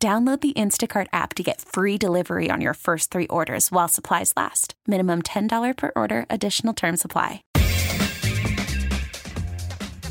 Download the Instacart app to get free delivery on your first three orders while supplies last. Minimum $10 per order, additional term supply.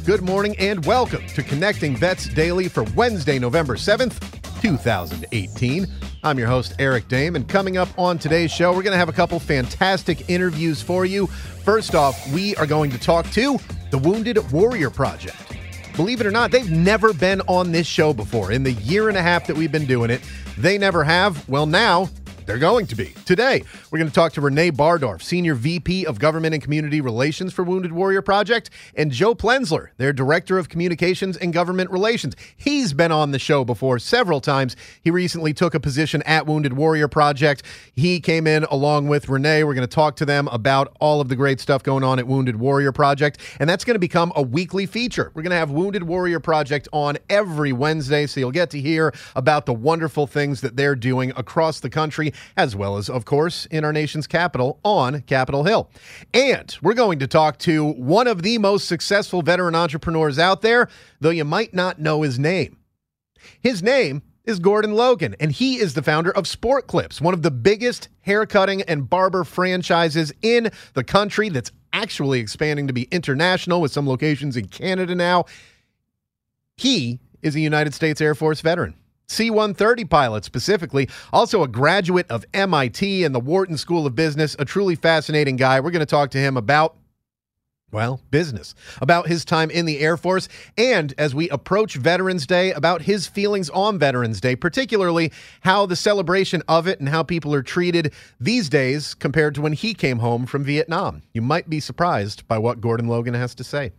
Good morning and welcome to Connecting Vets Daily for Wednesday, November 7th, 2018. I'm your host, Eric Dehm, and coming up on today's show, we're going to have a couple fantastic interviews for you. First off, we are going to talk to the Wounded Warrior Project. Believe it or not, they've never been on this show before. In the year and a half that we've been doing it, they never have. Well, now they're going to be. Today, we're going to talk to Renee Bardorf, Senior VP of Government and Community Relations for Wounded Warrior Project, and Joe Plenzler, their Director of Communications and Government Relations. He's been on the show before several times. He recently took a position at Wounded Warrior Project. He came in along with Renee. We're going to talk to them about all of the great stuff going on at Wounded Warrior Project, and that's going to become a weekly feature. We're going to have Wounded Warrior Project on every Wednesday, so you'll get to hear about the wonderful things that they're doing across the country as well as, of course, in our nation's capital on Capitol Hill. And we're going to talk to one of the most successful veteran entrepreneurs out there, though you might not know his name. His name is Gordon Logan, and he is the founder of Sport Clips, one of the biggest haircutting and barber franchises in the country that's actually expanding to be international with some locations in Canada now. He is a United States Air Force veteran. C 130 pilot specifically, also a graduate of MIT and the Wharton School of Business, a truly fascinating guy. We're going to talk to him about well, business, about his time in the Air Force, and as we approach Veterans Day, about his feelings on Veterans Day, particularly how the celebration of it and how people are treated these days compared to when he came home from Vietnam. You might be surprised by what Gordon Logan has to say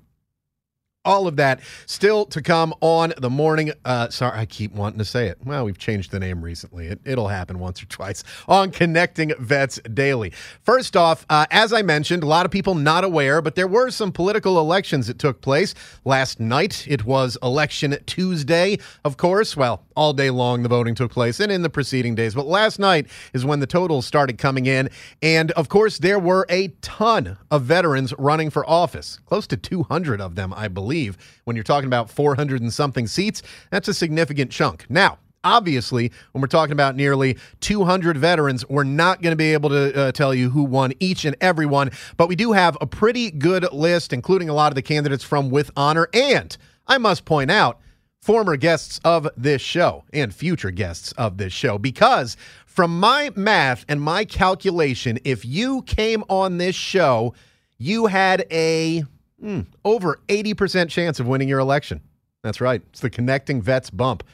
all of that still to come on the morning. Uh, sorry, I keep wanting to say it. Well, we've changed the name recently. It, will happen once or twice on Connecting Vets Daily. First off, uh, as I mentioned, a lot of people not aware, but there were some political elections that took place last night. It was Election Tuesday, of course. Well, all day long the voting took place and in the preceding days, but last night is when the totals started coming in. And of course, there were a ton of veterans running for office, close to 200 of them, I believe When you're talking about 400 and something seats, that's a significant chunk. Now, obviously, when we're talking about nearly 200 veterans, we're not going to be able to uh, tell you who won each and every one, but we do have a pretty good list, including a lot of the candidates from With Honor. And I must point out, former guests of this show and future guests of this show, because from my math and my calculation, if you came on this show, you had a Mm, over 80% chance of winning your election. That's right. It's the connecting vets bump.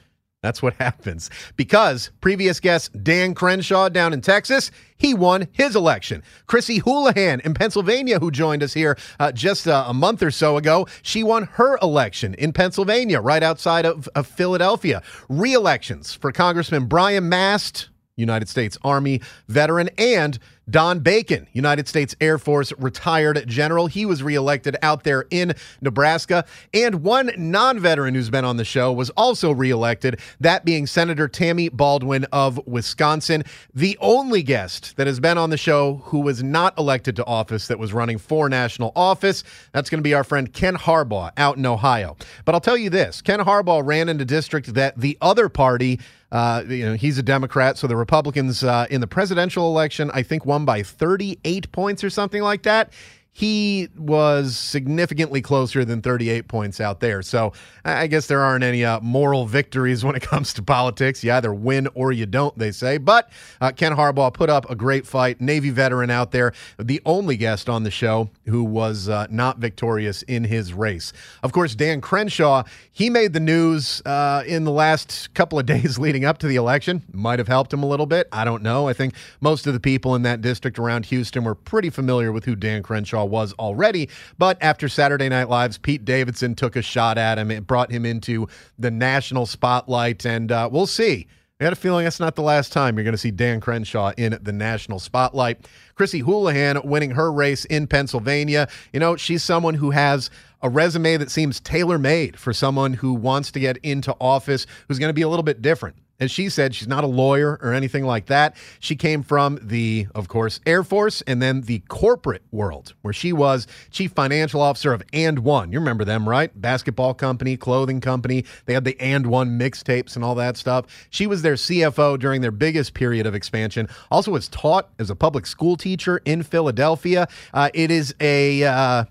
That's what happens. Because previous guest Dan Crenshaw down in Texas, he won his election. Chrissy Houlahan in Pennsylvania, who joined us here uh, just uh, a month or so ago, she won her election in Pennsylvania, right outside of, of Philadelphia. Re elections for Congressman Brian Mast, United States Army veteran, and Don Bacon, United States Air Force retired general. He was reelected out there in Nebraska. And one non veteran who's been on the show was also reelected, that being Senator Tammy Baldwin of Wisconsin, the only guest that has been on the show who was not elected to office that was running for national office. That's going to be our friend Ken Harbaugh out in Ohio. But I'll tell you this Ken Harbaugh ran in a district that the other party uh, you know, he's a Democrat, so the Republicans uh, in the presidential election, I think, won by 38 points or something like that he was significantly closer than 38 points out there. So I guess there aren't any uh, moral victories when it comes to politics. You either win or you don't, they say. But uh, Ken Harbaugh put up a great fight. Navy veteran out there, the only guest on the show who was uh, not victorious in his race. Of course, Dan Crenshaw, he made the news uh, in the last couple of days leading up to the election. Might have helped him a little bit. I don't know. I think most of the people in that district around Houston were pretty familiar with who Dan Crenshaw was already. But after Saturday Night Live's Pete Davidson took a shot at him, it brought him into the national spotlight, and uh, we'll see I got a feeling that's not the last time you're going to see Dan Crenshaw in the national spotlight. Chrissy Houlahan winning her race in Pennsylvania. You know, she's someone who has a resume that seems tailor made for someone who wants to get into office, who's going to be a little bit different. As she said, she's not a lawyer or anything like that. She came from the, of course, Air Force and then the corporate world, where she was chief financial officer of And One. You remember them, right? Basketball company, clothing company. They had the And One mixtapes and all that stuff. She was their CFO during their biggest period of expansion. Also, was taught as a public school teacher in Philadelphia. Uh, it is a. Uh,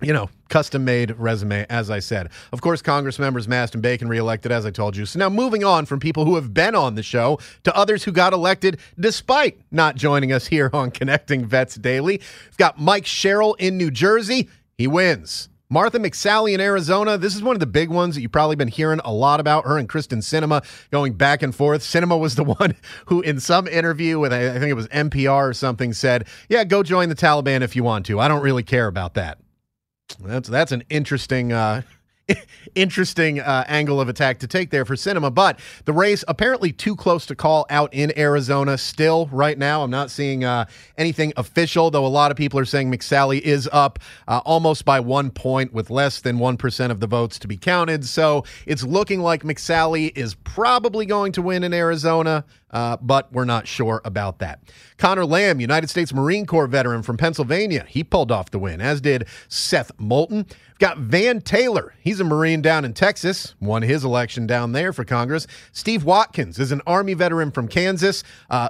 you know, custom made resume, as I said. Of course, Congress members Mast and Bacon reelected, as I told you. So now moving on from people who have been on the show to others who got elected despite not joining us here on Connecting Vets Daily. We've got Mike Sherrill in New Jersey. He wins. Martha McSally in Arizona. This is one of the big ones that you've probably been hearing a lot about. Her and Kyrsten Sinema going back and forth. Sinema was the one who, in some interview with, I think it was NPR or something, said, Yeah, go join the Taliban if you want to. I don't really care about that. That's that's an interesting uh, interesting uh, angle of attack to take there for Sinema. But the race apparently too close to call out in Arizona still right now. I'm not seeing uh, anything official, though a lot of people are saying McSally is up uh, almost by one point with less than 1% of the votes to be counted. So it's looking like McSally is probably going to win in Arizona. Uh, but we're not sure about that. Connor Lamb, United States Marine Corps veteran from Pennsylvania, he pulled off the win, as did Seth Moulton. We've got Van Taylor. He's a Marine down in Texas, won his election down there for Congress. Steve Watkins is an Army veteran from Kansas. Uh,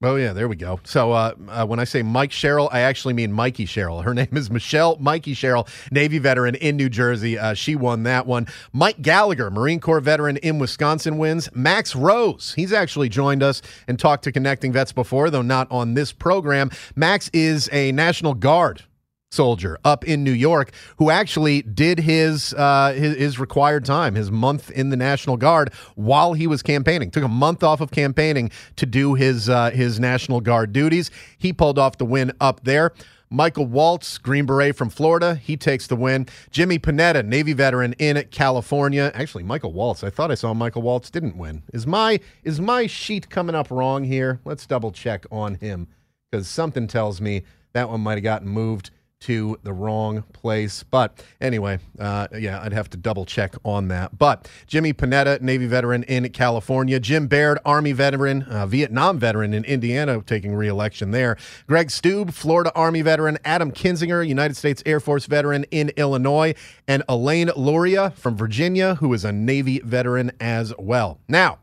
Oh yeah, there we go. So uh, uh, when I say Mike Sherrill, I actually mean Mikie Sherrill. Her name is Michelle Mikie Sherrill, Navy veteran in New Jersey. Uh, she won that one. Mike Gallagher, Marine Corps veteran in Wisconsin, wins. Max Rose, he's actually joined us and talked to Connecting Vets before, though not on this program. Max is a National Guard soldier up in New York who actually did his, uh, his, his required time, his month in the National Guard while he was campaigning. Took a month off of campaigning to do his uh, his National Guard duties. He pulled off the win up there. Michael Waltz, Green Beret from Florida, he takes the win. Jimmy Panetta, Navy veteran in California. Actually, Michael Waltz. I thought I saw Michael Waltz didn't win. Is my is my sheet coming up wrong here? Let's double check on him because something tells me that one might have gotten moved to the wrong place. But anyway, uh, yeah, I'd have to double check on that. But Jimmy Panetta, Navy veteran in California. Jim Baird, Army veteran, uh, Vietnam veteran in Indiana, taking reelection there. Greg Steube, Florida Army veteran. Adam Kinzinger, United States Air Force veteran in Illinois. And Elaine Luria from Virginia, who is a Navy veteran as well. Now,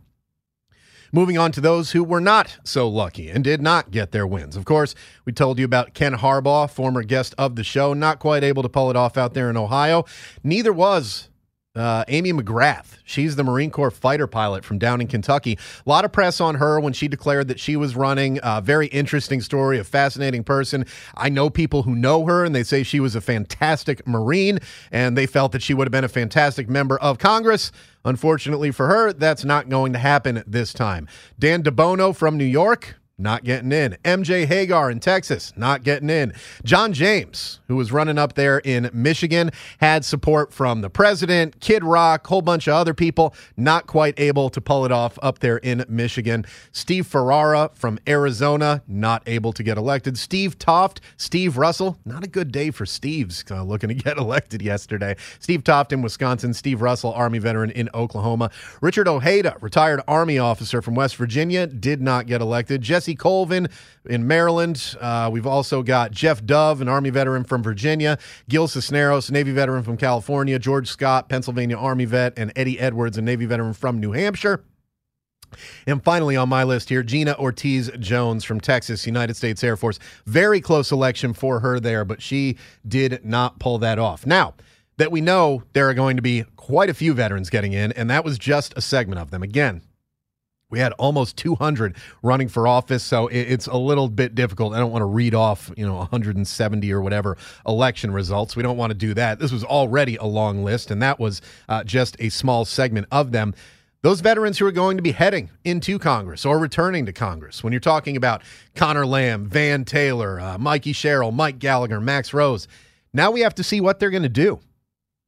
Moving on to those who were not so lucky and did not get their wins. Of course, we told you about Ken Harbaugh, former guest of the show, not quite able to pull it off out there in Ohio. Neither was uh, Amy McGrath. She's the Marine Corps fighter pilot from down in Kentucky. A lot of press on her when she declared that she was running. A very interesting story, a fascinating person. I know people who know her, and they say she was a fantastic Marine, and they felt that she would have been a fantastic member of Congress. Unfortunately for her, that's not going to happen this time. Dan DeBono from New York, not getting in. MJ Hegar in Texas, not getting in. John James, who was running up there in Michigan, had support from the president, Kid Rock, whole bunch of other people, not quite able to pull it off up there in Michigan. Steve Ferrara from Arizona, not able to get elected. Steve Toft, Steve Russell, not a good day for Steve's uh, looking to get elected yesterday. Steve Toft in Wisconsin, Steve Russell, Army veteran in Oklahoma. Richard Ojeda, retired Army officer from West Virginia, did not get elected. Jesse Jesse Colvin in Maryland. Uh, we've also got Jeff Dove, an Army veteran from Virginia, Gil Cisneros, Navy veteran from California, George Scott, Pennsylvania Army vet, and Eddie Edwards, a Navy veteran from New Hampshire. And finally on my list here, Gina Ortiz Jones from Texas, United States Air Force. Very close election for her there, but she did not pull that off. Now, that we know there are going to be quite a few veterans getting in, and that was just a segment of them. Again, we had almost 200 running for office, so it's a little bit difficult. I don't want to read off, you know, 170 or whatever election results. We don't want to do that. This was already a long list, and that was uh, just a small segment of them. Those veterans who are going to be heading into Congress or returning to Congress, when you're talking about Connor Lamb, Van Taylor, uh, Mikie Sherrill, Mike Gallagher, Max Rose, now we have to see what they're going to do,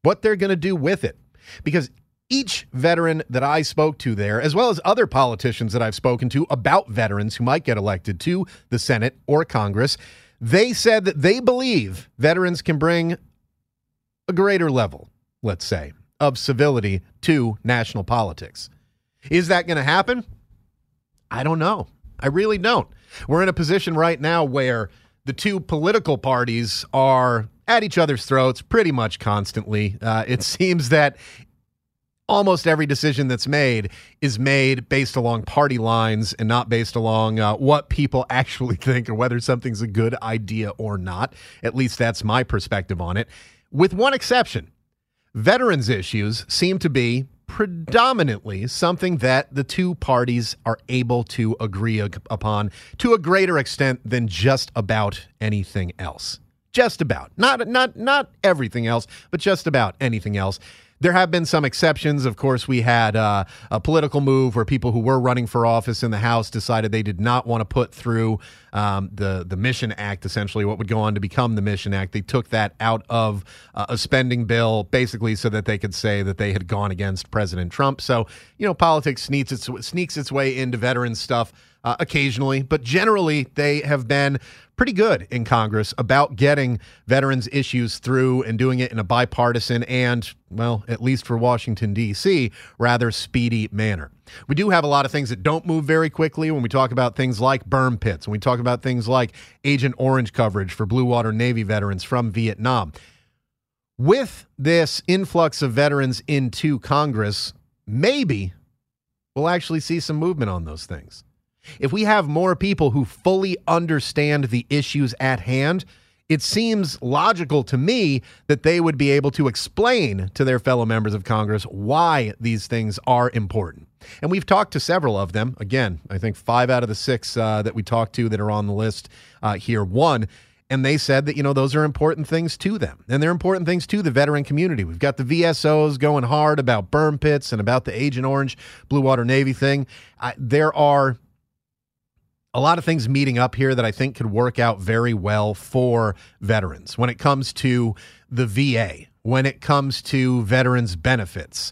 what they're going to do with it. Because each veteran that I spoke to there, as well as other politicians that I've spoken to about veterans who might get elected to the Senate or Congress, they said that they believe veterans can bring a greater level, let's say, of civility to national politics. Is that going to happen? I don't know. I really don't. We're in a position right now where the two political parties are at each other's throats pretty much constantly. Uh, it seems that almost every decision that's made is made based along party lines and not based along uh, what people actually think or whether something's a good idea or not. At least that's my perspective on it. With one exception, veterans issues seem to be predominantly something that the two parties are able to agree upon to a greater extent than just about anything else. Just about. Not not not everything else, but just about anything else. There have been some exceptions. Of course, we had uh, a political move where people who were running for office in the House decided they did not want to put through um, the the Mission Act, essentially what would go on to become the Mission Act. They took that out of uh, a spending bill, basically, so that they could say that they had gone against President Trump. So, you know, politics sneaks its sneaks its way into veteran stuff uh, occasionally, but generally they have been pretty good in Congress about getting veterans issues through and doing it in a bipartisan and, well, at least for Washington, D.C., rather speedy manner. We do have a lot of things that don't move very quickly when we talk about things like burn pits, when we talk about things like Agent Orange coverage for Blue Water Navy veterans from Vietnam. With this influx of veterans into Congress, maybe we'll actually see some movement on those things. If we have more people who fully understand the issues at hand, it seems logical to me that they would be able to explain to their fellow members of Congress why these things are important. And we've talked to several of them. Again, I think five out of the six uh, that we talked to that are on the list uh, here won. And they said that, you know, those are important things to them. And they're important things to the veteran community. We've got the VSOs going hard about burn pits and about the Agent Orange Blue Water Navy thing. There are a lot of things meeting up here that I think could work out very well for veterans when it comes to the VA, when it comes to veterans benefits,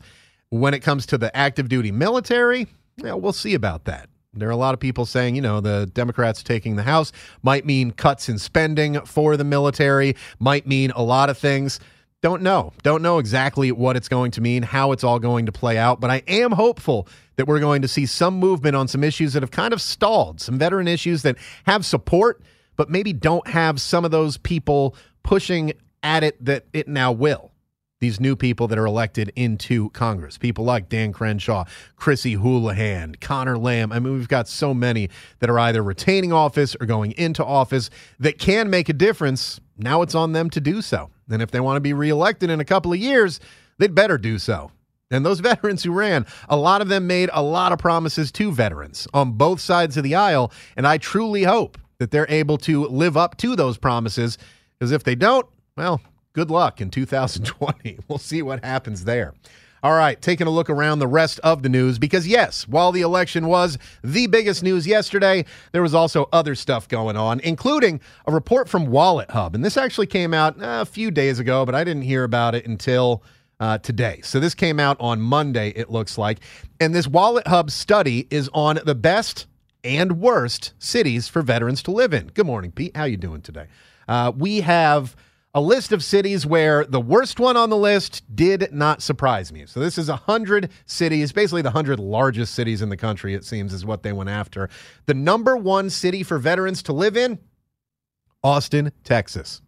when it comes to the active duty military. Yeah, we'll see about that. There are a lot of people saying, you know, the Democrats taking the House might mean cuts in spending for the military, might mean a lot of things. Don't know. Don't know exactly what it's going to mean, how it's all going to play out, but I am hopeful that we're going to see some movement on some issues that have kind of stalled, some veteran issues that have support, but maybe don't have some of those people pushing at it that it now will. These new people that are elected into Congress, people like Dan Crenshaw, Chrissy Houlahan, Connor Lamb. I mean, we've got so many that are either retaining office or going into office that can make a difference. Now it's on them to do so. And if they want to be reelected in a couple of years, they'd better do so. And those veterans who ran, a lot of them made a lot of promises to veterans on both sides of the aisle. And I truly hope that they're able to live up to those promises. Because if they don't, well, good luck in 2020. We'll see what happens there. All right, taking a look around the rest of the news because, yes, while the election was the biggest news yesterday, there was also other stuff going on, including a report from Wallet Hub. And this actually came out uh, a few days ago, but I didn't hear about it until uh, today. So this came out on Monday, it looks like. And this Wallet Hub study is on the best and worst cities for veterans to live in. Good morning, Pete. How you doing today? Uh, we have a list of cities where the worst one on the list did not surprise me. So this is 100 cities, basically the 100 largest cities in the country, it seems, is what they went after. The number one city for veterans to live in, Austin, Texas.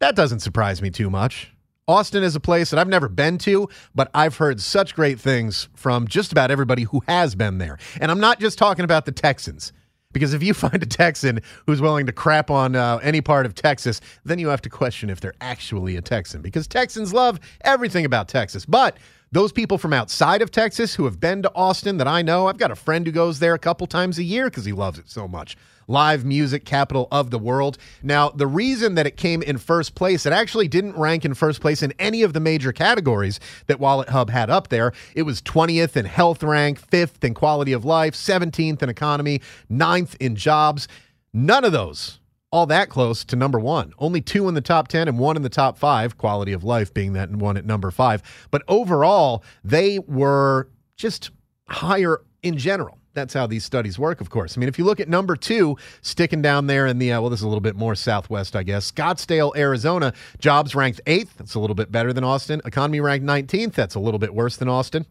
That doesn't surprise me too much. Austin is a place that I've never been to, but I've heard such great things from just about everybody who has been there. And I'm not just talking about the Texans. Because if you find a Texan who's willing to crap on uh, any part of Texas, then you have to question if they're actually a Texan. Because Texans love everything about Texas. But those people from outside of Texas who have been to Austin that I know, I've got a friend who goes there a couple times a year because he loves it so much. Live music capital of the world. Now, the reason that it came in first place, it actually didn't rank in first place in any of the major categories that Wallet Hub had up there. It was 20th in health rank, 5th in quality of life, 17th in economy, 9th in jobs. None of those all that close to number one. Only two in the top 10 and one in the top five, quality of life being that one at number five. But overall, they were just higher in general. That's how these studies work, of course. I mean, if you look at number two, sticking down there in the, uh, well, this is a little bit more southwest, I guess, Scottsdale, Arizona, jobs ranked eighth. That's a little bit better than Austin. Economy ranked 19th. That's a little bit worse than Austin.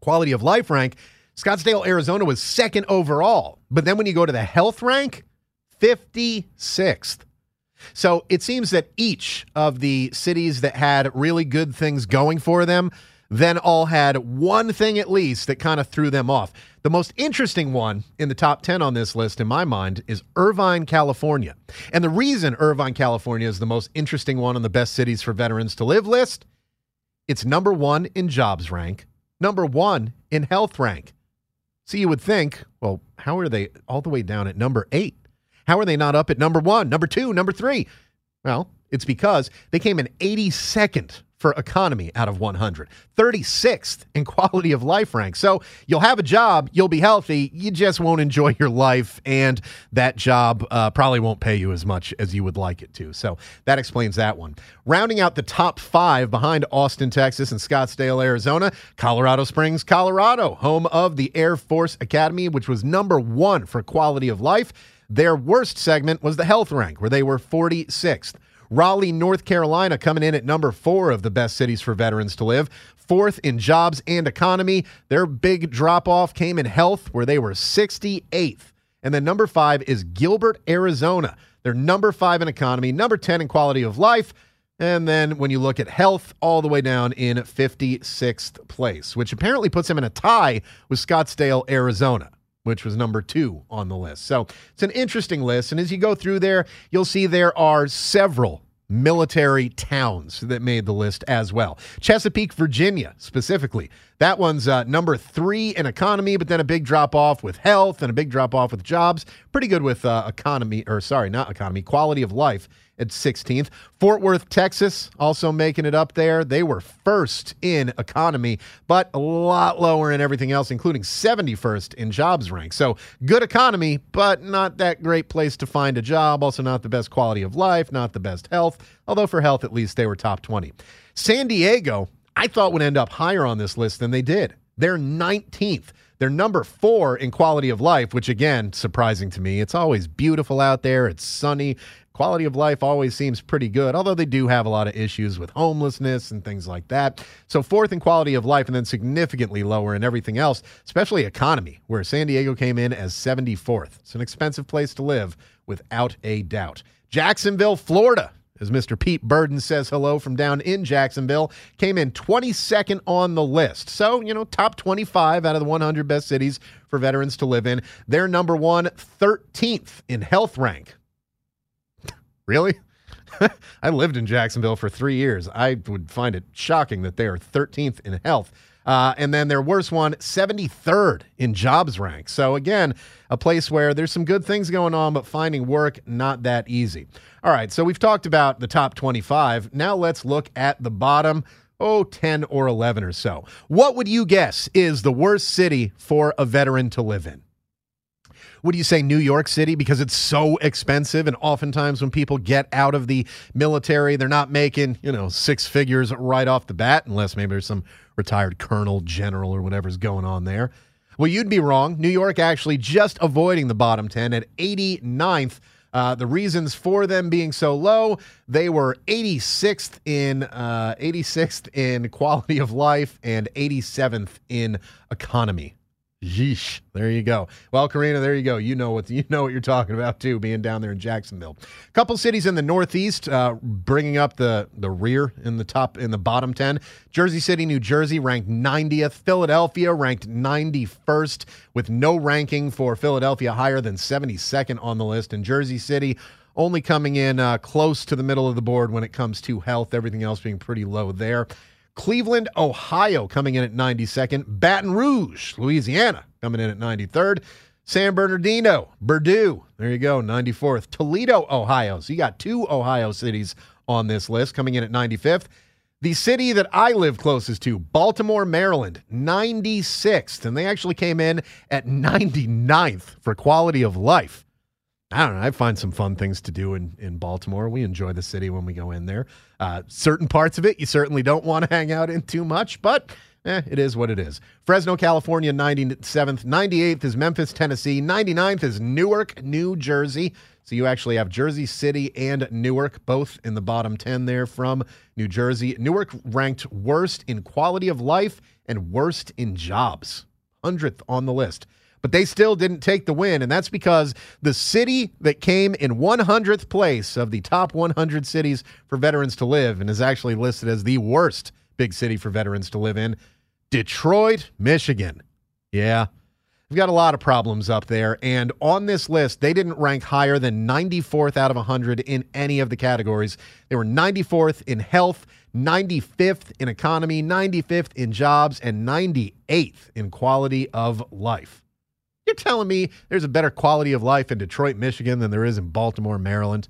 Quality of life rank, Scottsdale, Arizona was second overall. But then when you go to the health rank, 56th. So it seems that each of the cities that had really good things going for them then all had one thing at least that kind of threw them off. The most interesting one in the top 10 on this list, in my mind, is Irvine, California. And the reason Irvine, California is the most interesting one on the best cities for veterans to live list, it's number one in jobs rank, number one in health rank. So you would think, well, how are they all the way down at number eight? How are they not up at number one, number two, number three? Well, it's because they came in 82nd for economy out of 100, 36th in quality of life rank. So you'll have a job, you'll be healthy, you just won't enjoy your life, and that job uh, probably won't pay you as much as you would like it to. So that explains that one. Rounding out the top five behind Austin, Texas, and Scottsdale, Arizona, Colorado Springs, Colorado, home of the Air Force Academy, which was number one for quality of life. Their worst segment was the health rank, where they were 46th. Raleigh, North Carolina, coming in at number four of the best cities for veterans to live. Fourth in jobs and economy. Their big drop off came in health, where they were 68th. And then number five is Gilbert, Arizona. They're number five in economy, number 10 in quality of life. And then when you look at health, all the way down in 56th place, which apparently puts them in a tie with Scottsdale, Arizona which was number two on the list. So it's an interesting list. And as you go through there, you'll see there are several military towns that made the list as well. Chesapeake, Virginia, specifically. That one's uh, number three in economy, but then a big drop off with health and a big drop off with jobs. Pretty good with uh, economy, or sorry, not economy, quality of life at 16th. Fort Worth, Texas, also making it up there. They were first in economy, but a lot lower in everything else, including 71st in jobs rank. So good economy, but not that great place to find a job. Also, not the best quality of life, not the best health, although for health, at least they were top 20. San Diego, I thought would end up higher on this list than they did. They're 19th. They're number four in quality of life, which again, surprising to me. It's always beautiful out there. It's sunny quality of life always seems pretty good, although they do have a lot of issues with homelessness and things like that. So, fourth in quality of life, and then significantly lower in everything else, especially economy, where San Diego came in as 74th. It's an expensive place to live, without a doubt. Jacksonville, Florida, as Mr. Pete Burden says hello from down in Jacksonville, came in 22nd on the list. So, you know, top 25 out of the 100 best cities for veterans to live in. They're number one, 13th in health rank. Really? I lived in Jacksonville for three years. I would find it shocking that they are 13th in health. Uh, and then their worst one, 73rd in jobs rank. So, again, a place where there's some good things going on, but finding work, not that easy. All right, so we've talked about the top 25. Now let's look at the bottom, oh, 10 or 11 or so. What would you guess is the worst city for a veteran to live in? Would you say New York City because it's so expensive? And oftentimes when people get out of the military, they're not making, you know, six figures right off the bat, unless maybe there's some retired colonel, general, or whatever's going on there. Well, you'd be wrong. New York actually just avoiding the bottom 10 at 89th. Uh, the reasons for them being so low, they were 86th in uh, 86th in quality of life and 87th in economy. Yeesh. There you go. Well, Karina, there you go. You know what you know what you're talking about too, being down there in Jacksonville. A couple cities in the Northeast, uh, bringing up the the rear in the top in the bottom ten. Jersey City, New Jersey, ranked 90th. Philadelphia ranked 91st, with no ranking for Philadelphia higher than 72nd on the list. And Jersey City only coming in uh, close to the middle of the board when it comes to health. Everything else being pretty low there. Cleveland, Ohio coming in at 92nd. Baton Rouge, Louisiana coming in at 93rd. San Bernardino, Berdoo, there you go, 94th. Toledo, Ohio. So you got two Ohio cities on this list coming in at 95th. The city that I live closest to, Baltimore, Maryland, 96th. And they actually came in at 99th for quality of life. I don't know. I find some fun things to do in, in Baltimore. We enjoy the city when we go in there. Uh, certain parts of it you certainly don't want to hang out in too much, but eh, it is what it is. Fresno, California, 97th. 98th is Memphis, Tennessee. 99th is Newark, New Jersey. So you actually have Jersey City and Newark both in the bottom 10 there from New Jersey. Newark ranked worst in quality of life and worst in jobs. 100th on the list but they still didn't take the win. And that's because the city that came in 100th place of the top 100 cities for veterans to live and is actually listed as the worst big city for veterans to live in Detroit, Michigan. Yeah. We've got a lot of problems up there. And on this list, they didn't rank higher than 94th out of 100 in any of the categories. They were 94th in health, 95th in economy, 95th in jobs, and 98th in quality of life. You're telling me there's a better quality of life in Detroit, Michigan than there is in Baltimore, Maryland?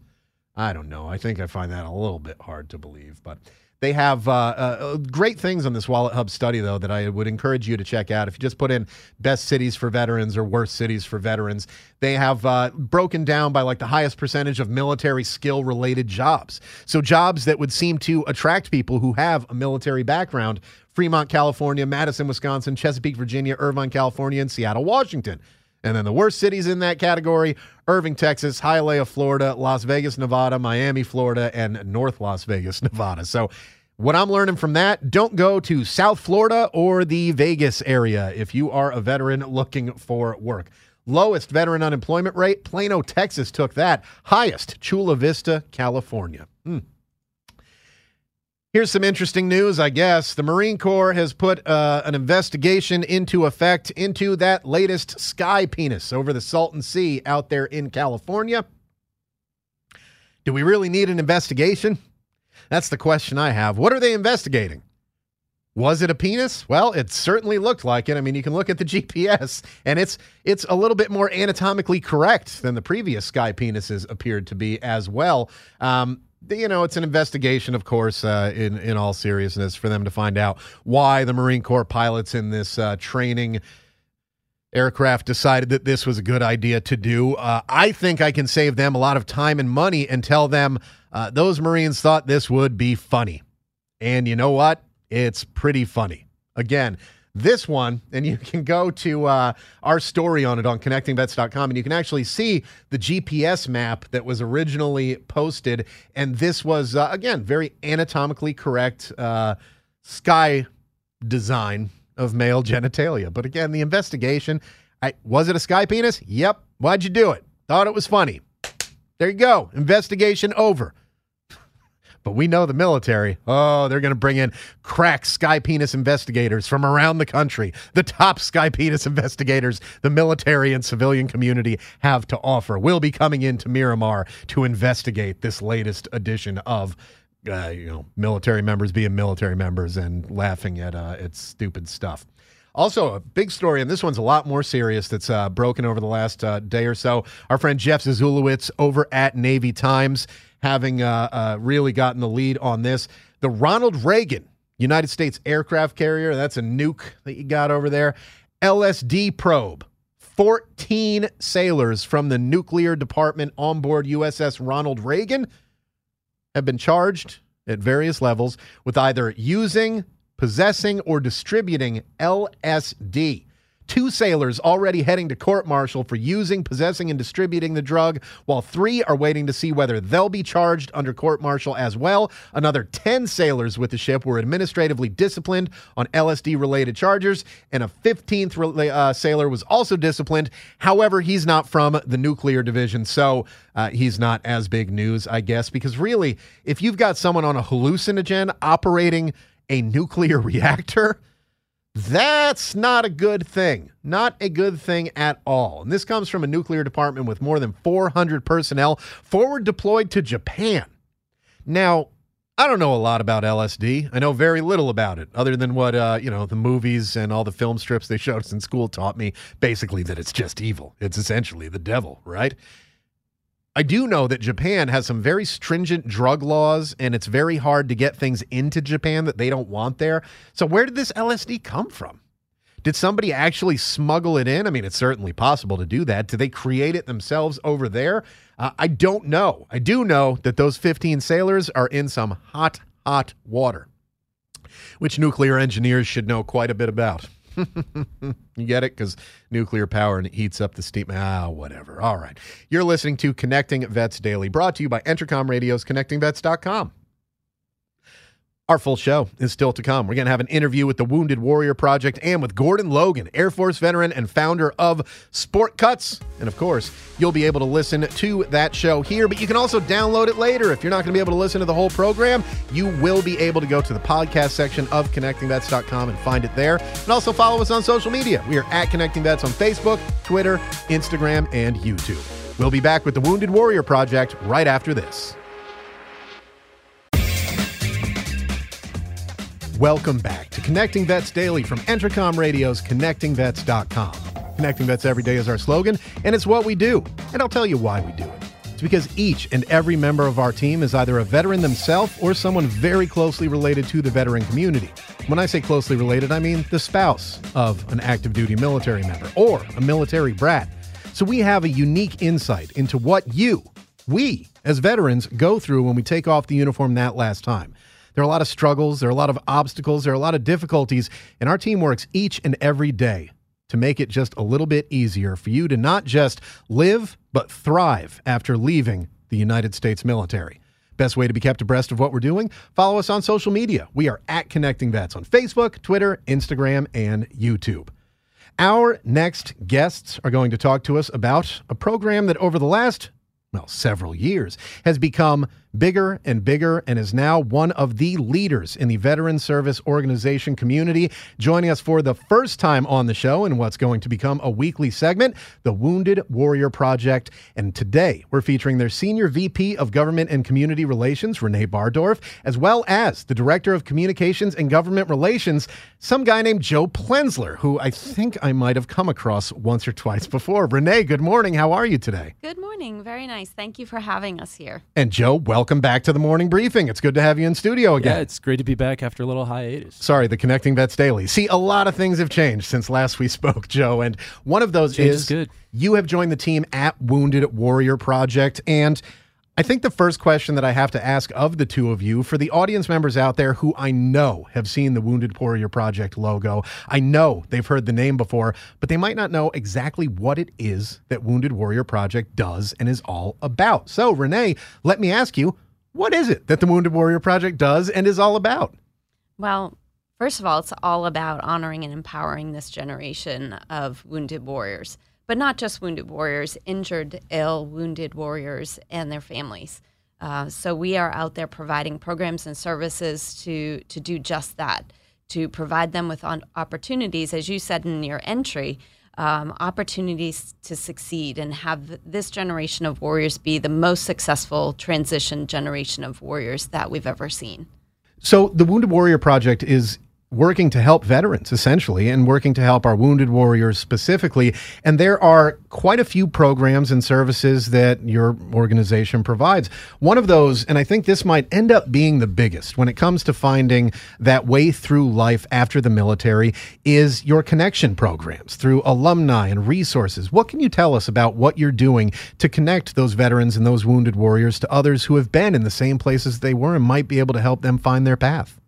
I don't know. I think I find that a little bit hard to believe, but they have uh, uh, great things on this Wallet Hub study, though, that I would encourage you to check out. If you just put in best cities for veterans or worst cities for veterans, they have uh, broken down by like the highest percentage of military skill related jobs. So, jobs that would seem to attract people who have a military background Fremont, California, Madison, Wisconsin, Chesapeake, Virginia, Irvine, California, and Seattle, Washington. And then the worst cities in that category Irving, Texas, Hialeah, Florida, Las Vegas, Nevada, Miami, Florida, and North Las Vegas, Nevada. So, what I'm learning from that, don't go to South Florida or the Vegas area if you are a veteran looking for work. Lowest veteran unemployment rate, Plano, Texas took that. Highest, Chula Vista, California. Hmm. Here's some interesting news, I guess. The Marine Corps has put uh, an investigation into effect into that latest sky penis over the Salton Sea out there in California. Do we really need an investigation? That's the question I have. What are they investigating? Was it a penis? Well, it certainly looked like it. I mean, you can look at the GPS, and it's it's a little bit more anatomically correct than the previous sky penises appeared to be as well. Um, you know, it's an investigation, of course, uh, in in all seriousness, for them to find out why the Marine Corps pilots in this uh, training aircraft decided that this was a good idea to do. Uh, I think I can save them a lot of time and money and tell them uh, those Marines thought this would be funny, and you know what? It's pretty funny. Again, this one, and you can go to uh, our story on it on connectingvets.com, and you can actually see the GPS map that was originally posted. And this was, uh, again, very anatomically correct uh, sky design of male genitalia. But again, the investigation I, was it a sky penis? Yep. Why'd you do it? Thought it was funny. There you go. Investigation over. But we know the military, oh, they're going to bring in crack sky penis investigators from around the country. The top sky penis investigators the military and civilian community have to offer will be coming into Miramar to investigate this latest edition of uh, you know, military members being military members and laughing at uh, at stupid stuff. Also, a big story, and this one's a lot more serious that's uh, broken over the last uh, day or so. Our friend Jeff Ziezulewicz over at Navy Times having uh, uh, really gotten the lead on this. The Ronald Reagan United States aircraft carrier, that's a nuke that you got over there. LSD probe. 14 sailors from the nuclear department on board USS Ronald Reagan have been charged at various levels with either using, possessing, or distributing LSD two sailors already heading to court martial for using, possessing, and distributing the drug, while three are waiting to see whether they'll be charged under court martial as well. Another 10 sailors with the ship were administratively disciplined on LSD related charges, and a 15th uh, sailor was also disciplined. However, he's not from the nuclear division, so uh, he's not as big news, I guess, because really, if you've got someone on a hallucinogen operating a nuclear reactor, that's not a good thing. Not a good thing at all. And this comes from a nuclear department with more than 400 personnel forward deployed to Japan. Now, I don't know a lot about LSD. I know very little about it, other than what uh, you know the movies and all the film strips they showed us in school taught me. Basically, that it's just evil. It's essentially the devil, right? I do know that Japan has some very stringent drug laws, and it's very hard to get things into Japan that they don't want there. So, where did this LSD come from? Did somebody actually smuggle it in? I mean, it's certainly possible to do that. Did they create it themselves over there? Uh, I don't know. I do know that those 15 sailors are in some hot, hot water, which nuclear engineers should know quite a bit about. You get it? Because nuclear power and it heats up the steam. Ah, whatever. All right. You're listening to Connecting Vets Daily, brought to you by Entercom Radio's ConnectingVets.com. Our full show is still to come. We're going to have an interview with the Wounded Warrior Project and with Gordon Logan, Air Force veteran and founder of Sport Cuts. And of course, you'll be able to listen to that show here, but you can also download it later. If you're not going to be able to listen to the whole program, you will be able to go to the podcast section of connectingvets.com and find it there. And also follow us on social media. We are at Connecting Vets on Facebook, Twitter, Instagram, and YouTube. We'll be back with the Wounded Warrior Project right after this. Welcome back to Connecting Vets Daily from Entercom Radio's ConnectingVets.com. Connecting Vets every day is our slogan, and it's what we do. And I'll tell you why we do it. It's because each and every member of our team is either a veteran themselves or someone very closely related to the veteran community. When I say closely related, I mean the spouse of an active duty military member or a military brat. So we have a unique insight into what you, we, as veterans, go through when we take off the uniform that last time. There are a lot of struggles, there are a lot of obstacles, there are a lot of difficulties, and our team works each and every day to make it just a little bit easier for you to not just live, but thrive after leaving the United States military. Best way to be kept abreast of what we're doing? Follow us on social media. We are at Connecting Vets on Facebook, Twitter, Instagram, and YouTube. Our next guests are going to talk to us about a program that over the last, well, several years has become bigger and bigger and is now one of the leaders in the veteran service organization community. Joining us for the first time on the show in what's going to become a weekly segment, the Wounded Warrior Project. And today we're featuring their Senior VP of Government and Community Relations, Renee Bardorf, as well as the Director of Communications and Government Relations, some guy named Joe Plenzler, who I think I might have come across once or twice before. Renee, good morning. How are you today? Good morning. Very nice. Thank you for having us here. And Joe, welcome welcome back to the morning briefing. It's good to have you in studio again. Yeah, it's great to be back after a little hiatus. Sorry, the Connecting Vets Daily. See, a lot of things have changed since last we spoke, Joe, and one of those is, is good. you have joined the team at Wounded Warrior Project, and I think the first question that I have to ask of the two of you, for the audience members out there who I know have seen the Wounded Warrior Project logo, I know they've heard the name before, but they might not know exactly what it is that Wounded Warrior Project does and is all about. So, Renee, let me ask you, what is it that the Wounded Warrior Project does and is all about? Well, first of all, it's all about honoring and empowering this generation of wounded warriors, but not just wounded warriors, injured, ill, wounded warriors and their families. Uh, so we are out there providing programs and services to to do just that, to provide them with opportunities, as you said in your entry, um, opportunities to succeed and have this generation of warriors be the most successful transition generation of warriors that we've ever seen. So, the Wounded Warrior Project is working to help veterans essentially and working to help our wounded warriors specifically. And there are quite a few programs and services that your organization provides. One of those and i think this might end up being the biggest when it comes to finding that way through life after the military is your connection programs through alumni and resources. What can you tell us about what you're doing to connect those veterans and those wounded warriors to others who have been in the same places they were and might be able to help them find their path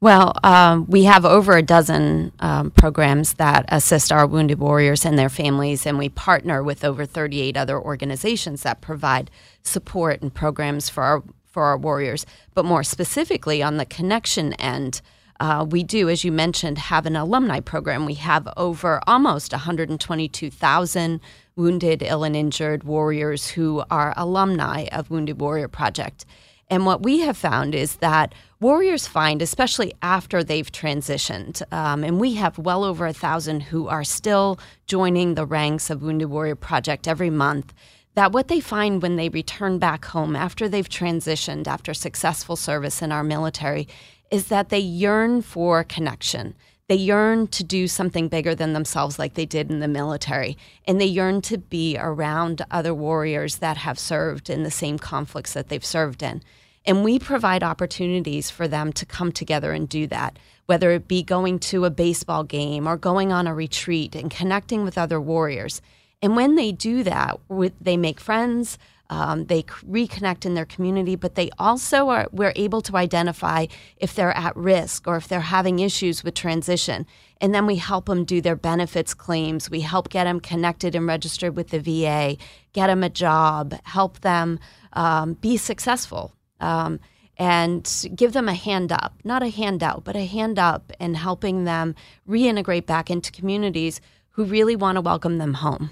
well, um, we have over a dozen um, programs that assist our wounded warriors and their families, and we partner with over 38 other organizations that provide support and programs for our for our warriors. But more specifically, on the connection end, uh, we do, as you mentioned, have an alumni program. We have over almost 122,000 wounded, ill, and injured warriors who are alumni of Wounded Warrior Project. And what we have found is that warriors find, especially after they've transitioned, um, and we have well over a thousand who are still joining the ranks of Wounded Warrior Project every month, that what they find when they return back home after they've transitioned, after successful service in our military, is that they yearn for connection. They yearn to do something bigger than themselves, like they did in the military. And they yearn to be around other warriors that have served in the same conflicts that they've served in. And we provide opportunities for them to come together and do that, whether it be going to a baseball game or going on a retreat and connecting with other warriors. And when they do that, they make friends. Um, they reconnect in their community, but they also are, we're able to identify if they're at risk or if they're having issues with transition. And then we help them do their benefits claims. We help get them connected and registered with the VA, get them a job, help them um, be successful. Um, and give them a hand up, not a handout, but a hand up, in helping them reintegrate back into communities who really want to welcome them home.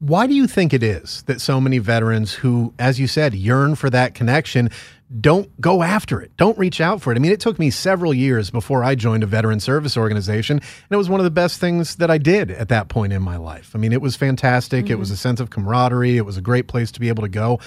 Why do you think it is that so many veterans who, as you said, yearn for that connection don't go after it, don't reach out for it? I mean, it took me several years before I joined a veteran service organization, and it was one of the best things that I did at that point in my life. I mean, it was fantastic. Mm-hmm. It was a sense of camaraderie, it was a great place to be able to go.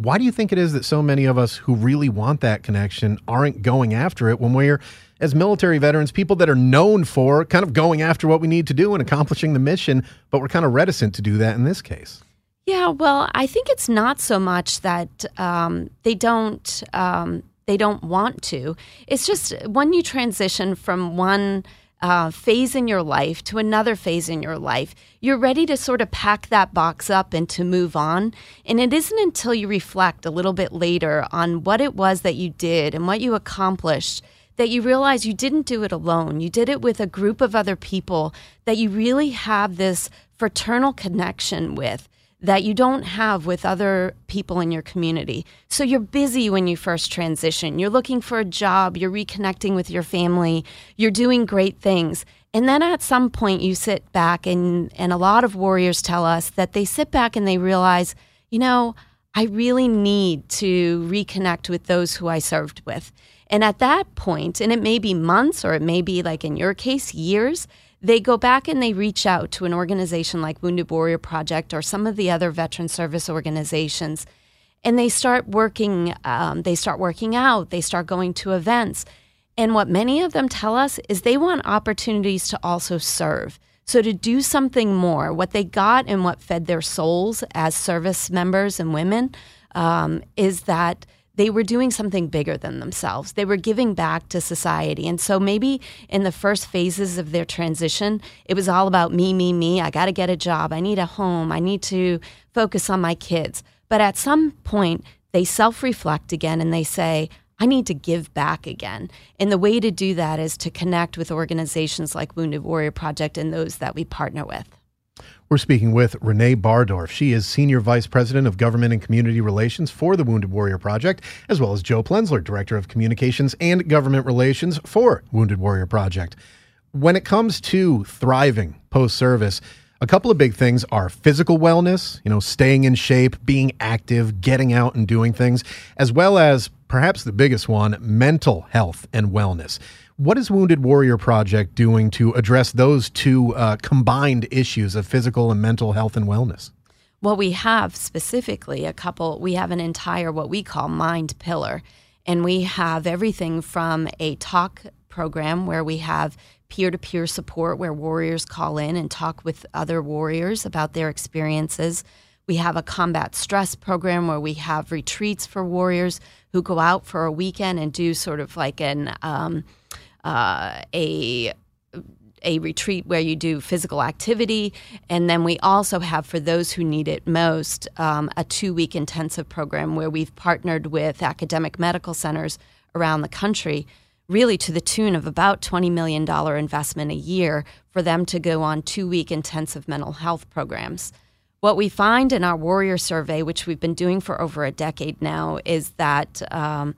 Why do you think it is that so many of us who really want that connection aren't going after it when we're as military veterans, people that are known for kind of going after what we need to do and accomplishing the mission, but we're kind of reticent to do that in this case. Yeah, well, I think it's not so much that um, they don't um, they don't want to. It's just when you transition from one uh, phase in your life to another phase in your life, you're ready to sort of pack that box up and to move on. And it isn't until you reflect a little bit later on what it was that you did and what you accomplished that you realize you didn't do it alone. You did it with a group of other people that you really have this fraternal connection with that you don't have with other people in your community. So you're busy when you first transition. You're looking for a job, you're reconnecting with your family, you're doing great things. And then at some point you sit back and and a lot of warriors tell us that they sit back and they realize, you know, I really need to reconnect with those who I served with. And at that point, and it may be months or it may be like in your case, years, they go back and they reach out to an organization like Wounded Warrior Project or some of the other veteran service organizations, and they start working. Um, they start working out. They start going to events, and what many of them tell us is they want opportunities to also serve. So to do something more, what they got and what fed their souls as service members and women um, is that they were doing something bigger than themselves. They were giving back to society. And so maybe in the first phases of their transition, it was all about me, me, me. I got to get a job. I need a home. I need to focus on my kids. But at some point, they self reflect again and they say, I need to give back again. And the way to do that is to connect with organizations like Wounded Warrior Project and those that we partner with. We're speaking with Renee Bardorf. She is Senior Vice President of Government and Community Relations for the Wounded Warrior Project, as well as Joe Plenzler, Director of Communications and Government Relations for Wounded Warrior Project. When it comes to thriving post service, a couple of big things are physical wellness, you know, staying in shape, being active, getting out and doing things, as well as perhaps the biggest one, mental health and wellness. What is Wounded Warrior Project doing to address those two uh, combined issues of physical and mental health and wellness? Well, we have specifically a couple, we have an entire what we call mind pillar. And we have everything from a talk program where we have peer to peer support where warriors call in and talk with other warriors about their experiences. We have a combat stress program where we have retreats for warriors who go out for a weekend and do sort of like an um, uh, a a retreat where you do physical activity. And then we also have, for those who need it most, um, a two week intensive program where we've partnered with academic medical centers around the country, really to the tune of about $20 million investment a year for them to go on two week intensive mental health programs. What we find in our Warrior Survey, which we've been doing for over a decade now, is that. Um,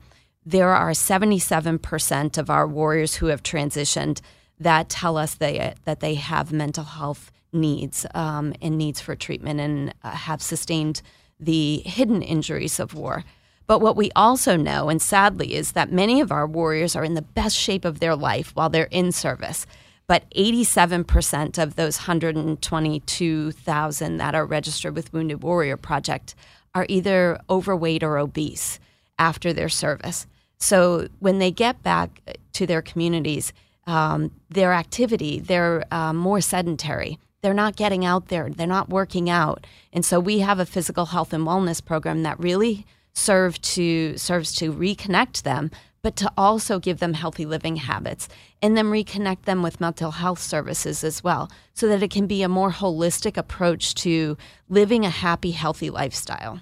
there are 77% of our warriors who have transitioned that tell us they, that they have mental health needs um, and needs for treatment and uh, have sustained the hidden injuries of war. But what we also know, and sadly, is that many of our warriors are in the best shape of their life while they're in service. But 87% of those 122,000 that are registered with Wounded Warrior Project are either overweight or obese after their service. So when they get back to their communities, um, their activity, they're uh, more sedentary. They're not getting out there, they're not working out. And so we have a physical health and wellness program that really serve to serves to reconnect them but to also give them healthy living habits and then reconnect them with mental health services as well so that it can be a more holistic approach to living a happy healthy lifestyle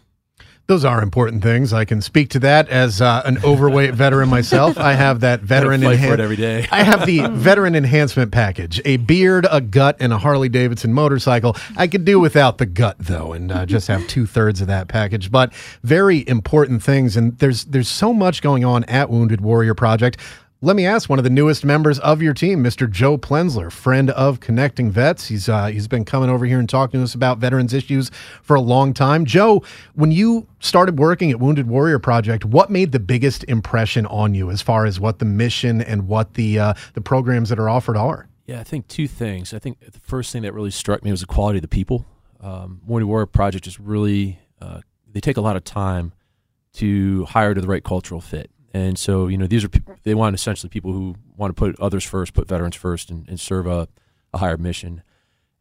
those are important things. I can speak to that as uh, an overweight veteran myself. I have that veteran it every day. I have the veteran enhancement package: a beard, a gut, and a Harley Davidson motorcycle. I could do without the gut though, and uh, just have two thirds of that package. But very important things, and there's there's so much going on at Wounded Warrior Project. Let me ask one of the newest members of your team, Mr. Joe Plenzler, friend of Connecting Vets. He's uh, he's been coming over here and talking to us about veterans issues for a long time. Joe, when you started working at Wounded Warrior Project, what made the biggest impression on you as far as what the mission and what the uh, the programs that are offered are? Yeah, I think two things. I think the first thing that really struck me was the quality of the people. Um, Wounded Warrior Project is really uh, they take a lot of time to hire to the right cultural fit and so, you know, these are they want essentially people who want to put others first, put veterans first, and, and serve a, a higher mission.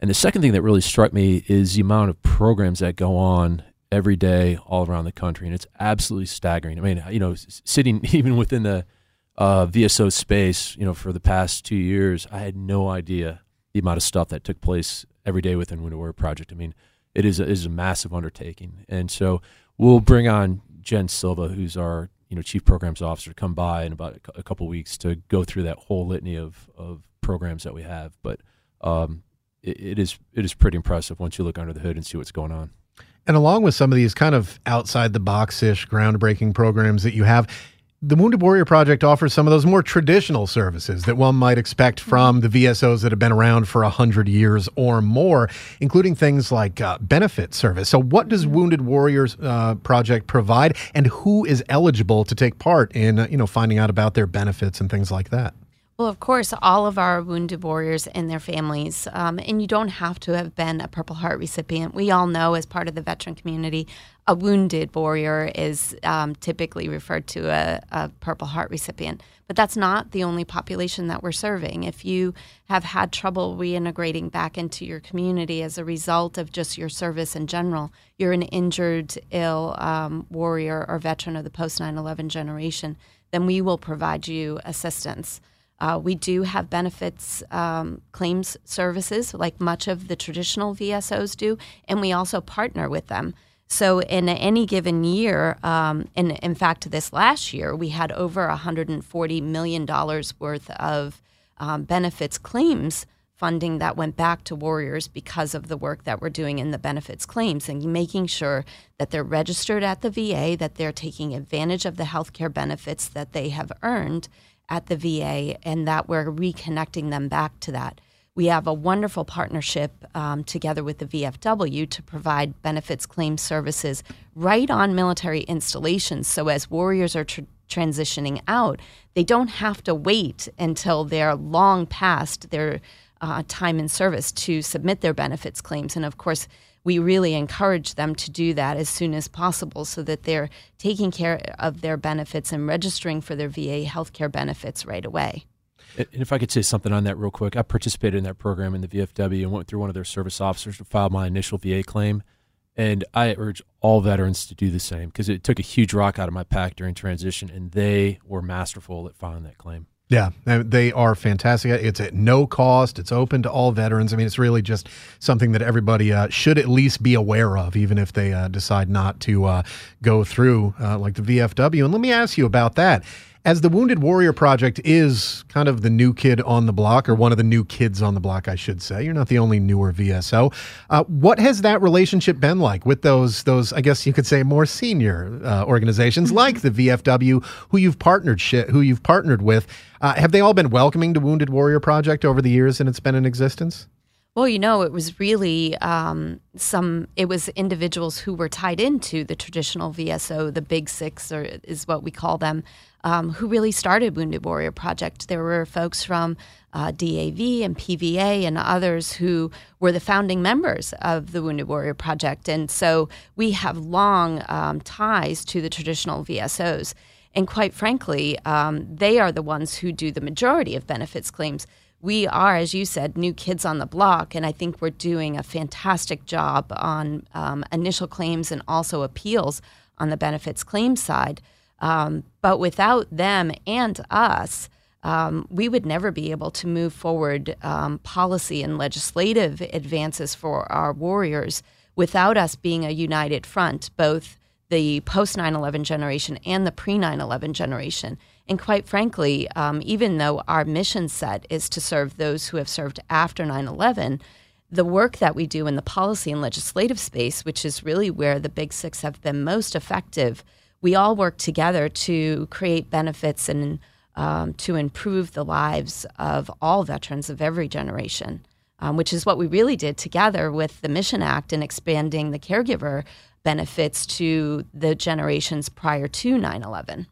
And the second thing that really struck me is the amount of programs that go on every day all around the country, and it's absolutely staggering. I mean, you know, sitting even within the uh, VSO space, you know, for the past two years, I had no idea the amount of stuff that took place every day within Wounded Warrior Project. I mean, it is a, it is a massive undertaking, and so we'll bring on Jen Silva, who's our you know chief programs officer come by in about a couple weeks to go through that whole litany of, of programs that we have. But um, it, it is it is pretty impressive once you look under the hood and see what's going on. And along with some of these kind of outside the box ish groundbreaking programs that you have, the Wounded Warrior Project offers some of those more traditional services that one might expect from the VSOs that have been around for a hundred years or more, including things like uh, benefit service. So, what does Wounded Warriors uh, Project provide, and who is eligible to take part in uh, you know finding out about their benefits and things like that? Well, of course, all of our wounded warriors and their families, um, and you don't have to have been a Purple Heart recipient. We all know, as part of the veteran community, a wounded warrior is um, typically referred to a, a Purple Heart recipient. But that's not the only population that we're serving. If you have had trouble reintegrating back into your community as a result of just your service in general, you're an injured, ill um, warrior or veteran of the post 9 11 generation, then we will provide you assistance. Uh, we do have benefits um, claims services, like much of the traditional VSOs do, and we also partner with them. So, in any given year, um, and in fact, this last year, we had over $140 million worth of um, benefits claims funding that went back to warriors because of the work that we're doing in the benefits claims and making sure that they're registered at the VA, that they're taking advantage of the health care benefits that they have earned, at the VA and that we're reconnecting them back to that. We have a wonderful partnership um, together with the VFW to provide benefits claim services right on military installations. So as warriors are tr- transitioning out, they don't have to wait until they're long past their uh, time in service to submit their benefits claims. And of course, we really encourage them to do that as soon as possible so that they're taking care of their benefits and registering for their VA healthcare benefits right away. And if I could say something on that real quick, I participated in that program in the VFW and went through one of their service officers to file my initial VA claim. And I urge all veterans to do the same because it took a huge rock out of my pack during transition, and they were masterful at filing that claim. Yeah, they are fantastic. It's at no cost. It's open to all veterans. I mean, it's really just something that everybody uh, should at least be aware of, even if they uh, decide not to uh, go through uh, like the VFW. And let me ask you about that as the Wounded Warrior Project is kind of the new kid on the block, or one of the new kids on the block, I should say. You're not the only newer VSO. Uh, what has that relationship been like with those, those I guess you could say, more senior uh, organizations like the VFW, who you've partnered who you've partnered with? Uh, have they all been welcoming to Wounded Warrior Project over the years and it's been in existence? Well, you know, it was really um, some. It was individuals who were tied into the traditional VSO, the Big Six, or is what we call them, um, who really started Wounded Warrior Project. There were folks from uh, DAV and PVA and others who were the founding members of the Wounded Warrior Project, and so we have long um, ties to the traditional VSOs. And quite frankly, um, they are the ones who do the majority of benefits claims we are, as you said, new kids on the block, and I think we're doing a fantastic job on um, initial claims and also appeals on the benefits claim side. Um, but without them and us, um, we would never be able to move forward um, policy and legislative advances for our warriors without us being a united front, both the post 9 11 generation and the pre 9 11 generation. And quite frankly, um, even though our mission set is to serve those who have served after 9 11, the work that we do in the policy and legislative space, which is really where the big six have been most effective, we all work together to create benefits and um, to improve the lives of all veterans of every generation, um, which is what we really did together with the Mission Act and expanding the caregiver benefits to the generations prior to 9 11.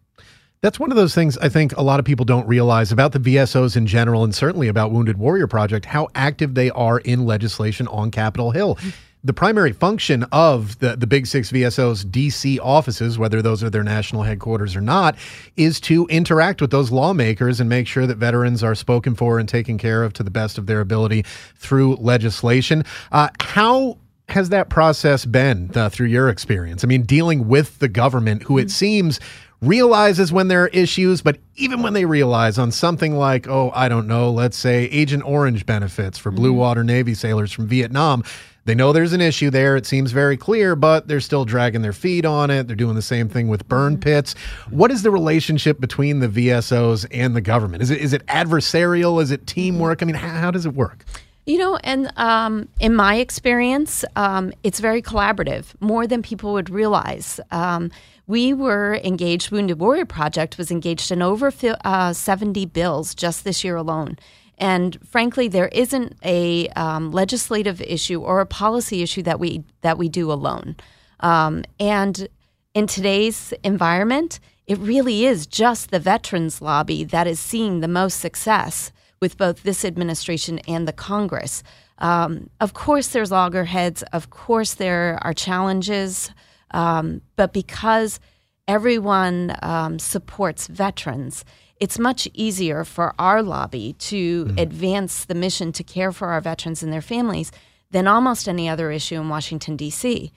That's one of those things I think a lot of people don't realize about the VSOs in general, and certainly about Wounded Warrior Project, how active they are in legislation on Capitol Hill the primary function of the, the Big Six VSO's DC offices, whether those are their national headquarters or not, is to interact with those lawmakers and make sure that veterans are spoken for and taken care of to the best of their ability through legislation. Uh, how has that process been uh, through your experience? I mean, dealing with the government, who it seems realizes when there are issues, but even when they realize on something like, oh, I don't know, let's say Agent Orange benefits for Blue mm-hmm. Water Navy sailors from Vietnam, they know there's an issue there. It seems very clear, but they're still dragging their feet on it. They're doing the same thing with burn mm-hmm. pits. What is the relationship between the VSOs and the government? Is it is it adversarial? Is it teamwork? I mean, how, how does it work? You know, and um, in my experience, um, it's very collaborative, more than people would realize. Um, we were engaged, Wounded Warrior Project was engaged in over uh, 70 bills just this year alone. And frankly, there isn't a um, legislative issue or a policy issue that we that we do alone. Um, and in today's environment, it really is just the veterans lobby that is seeing the most success with both this administration and the Congress. Um, of course, there's loggerheads. Of course, there are challenges. Um, but because everyone um, supports veterans, it's much easier for our lobby to mm. advance the mission to care for our veterans and their families than almost any other issue in Washington, D.C.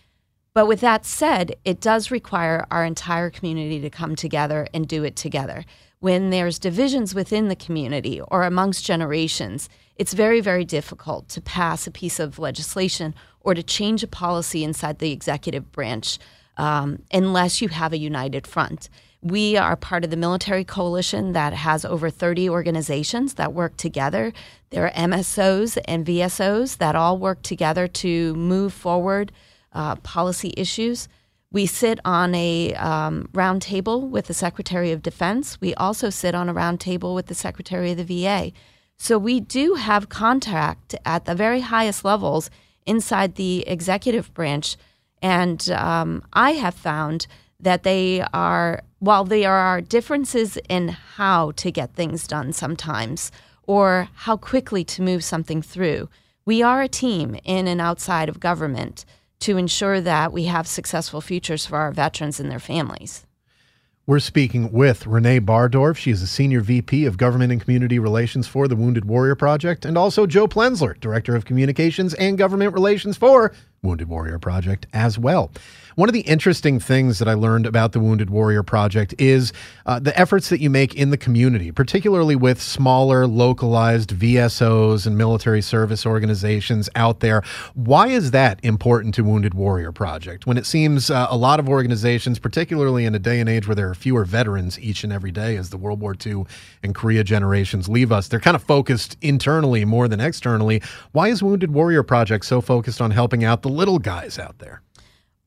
But with that said, it does require our entire community to come together and do it together. When there's divisions within the community or amongst generations, it's very, very difficult to pass a piece of legislation or to change a policy inside the executive branch um, unless you have a united front. We are part of the military coalition that has over 30 organizations that work together. There are MSOs and VSOs that all work together to move forward uh, policy issues. We sit on a um, round table with the Secretary of Defense. We also sit on a round table with the Secretary of the VA. So we do have contact at the very highest levels inside the executive branch. And um, I have found that they are, while there are differences in how to get things done sometimes or how quickly to move something through, we are a team in and outside of government to ensure that we have successful futures for our veterans and their families. We're speaking with Renee Bardorf. She is a senior VP of Government and Community Relations for the Wounded Warrior Project, and also Joe Plenzler, Director of Communications and Government Relations for Wounded Warrior Project as well. One of the interesting things that I learned about the Wounded Warrior Project is uh, the efforts that you make in the community, particularly with smaller, localized VSOs and military service organizations out there. Why is that important to Wounded Warrior Project when it seems uh, a lot of organizations, particularly in a day and age where there are fewer veterans each and every day as the World War II and Korea generations leave us, they're kind of focused internally more than externally. Why is Wounded Warrior Project so focused on helping out the little guys out there?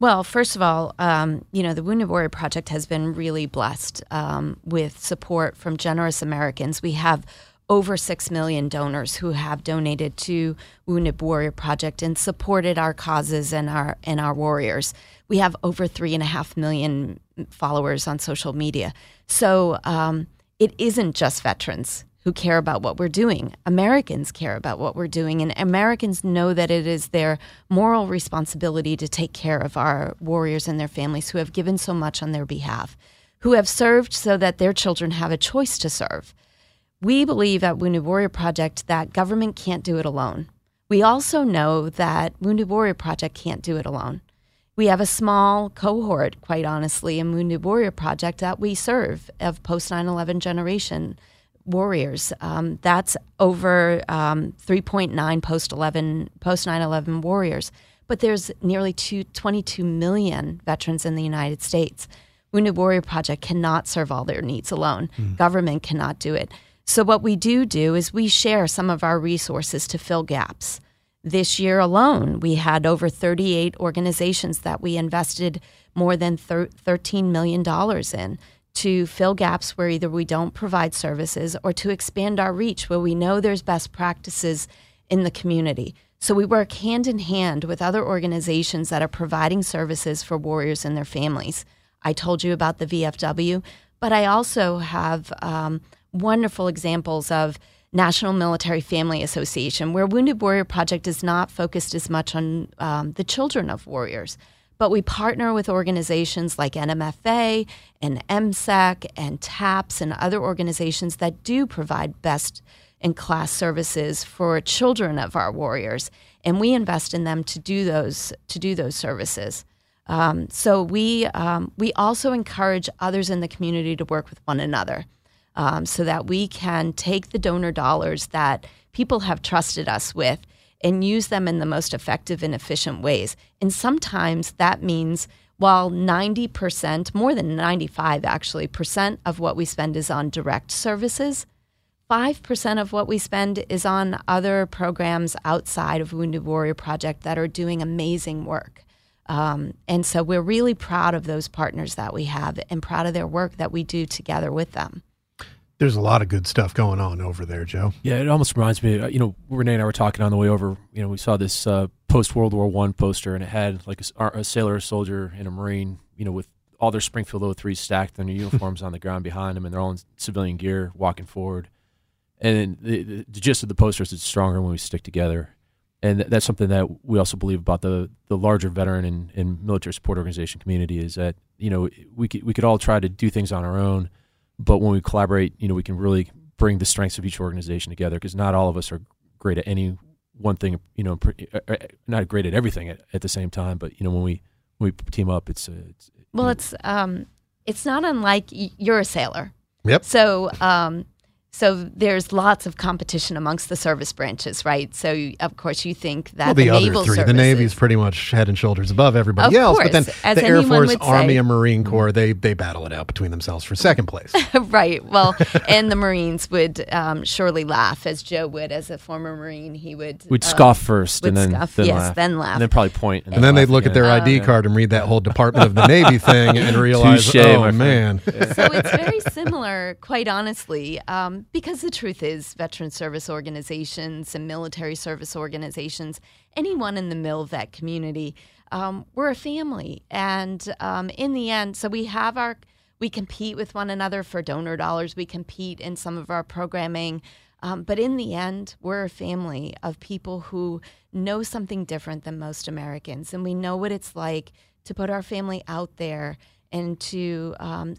Well, first of all, um, you know, the Wounded Warrior Project has been really blessed um, with support from generous Americans. We have over 6 million donors who have donated to Wounded Warrior Project and supported our causes and our, and our warriors. We have over 3.5 million followers on social media. So um, it isn't just veterans who care about what we're doing. Americans care about what we're doing, and Americans know that it is their moral responsibility to take care of our warriors and their families who have given so much on their behalf, who have served so that their children have a choice to serve. We believe at Wounded Warrior Project that government can't do it alone. We also know that Wounded Warrior Project can't do it alone. we have a small cohort, quite honestly, in Wounded Warrior Project that we serve of post 9 11 generation warriors. Um, that's over um, 3.9 post 11 post 9 11 warriors. But there's nearly two, 22 million veterans in the United States. Wounded Warrior Project cannot serve all their needs alone. Mm. Government cannot do it. So what we do do is we share some of our resources to fill gaps. This year alone, we had over 38 organizations that we invested more than $13 million in to fill gaps where either we don't provide services or to expand our reach where we know there's best practices in the community. So we work hand in hand with other organizations that are providing services for warriors and their families. I told you about the VFW, but I also have um, wonderful examples of National Military Family Association, where Wounded Warrior Project is not focused as much on um, the children of warriors, but we partner with organizations like NMFA and MCEC and TAPS and other organizations that do provide best in class services for children of our warriors, and we invest in them to do those to do those services. Um, so we um, we also encourage others in the community to work with one another um, so that we can take the donor dollars that people have trusted us with and use them in the most effective and efficient ways. And sometimes that means while 90%, more than 95 actually, percent of what we spend is on direct services, 5% of what we spend is on other programs outside of Wounded Warrior Project that are doing amazing work. Um, and so we're really proud of those partners that we have and proud of their work that we do together with them. There's a lot of good stuff going on over there, Joe. Yeah, it almost reminds me. Uh, you know, Renee and I were talking on the way over. You know, we saw this uh, post World War One poster, and it had like a, a, sailor, a soldier, and a marine. You know, with all their Springfield 03 stacked in their uniforms on the ground behind them, and they're all in civilian gear, walking forward. And the, the, gist of the poster is it's stronger when we stick together, and that's something that we also believe about the the larger veteran and, and military support organization community is that you know we could, we could all try to do things on our own but when we collaborate, you know, we can really bring the strengths of each organization together because not all of us are great at any one thing. You know, uh, uh, not great at everything at, at the same time. But you know, when we when we team up, it's, uh, it's well, it's um, it's not unlike you're a sailor. Yep. So um, so there's lots of competition amongst the service branches, right? So you, of course you think that well, the, the other naval three, services, the Navy's pretty much head and shoulders above everybody of else. Course, but then as the Air Force, Army, say. and Marine Corps, they they battle it out between themselves for second place. right. Well, and the Marines would um, surely laugh, as Joe would, as a former Marine. He would. We'd um, scoff first, and then, scoff, then yes, laugh. then laugh, and then probably point, and, and then they'd look at their ID um, card and read that whole Department of the Navy thing and realize, Touche, oh man. so it's very similar, quite honestly, um, because the truth is, veteran service organizations and military service organizations, anyone in the MilVet community, um, we're a family. And um, in the end, so we have our, we compete with one another for donor dollars, we compete in some of our programming. Um, but in the end, we're a family of people who know something different than most Americans. And we know what it's like to put our family out there and to um,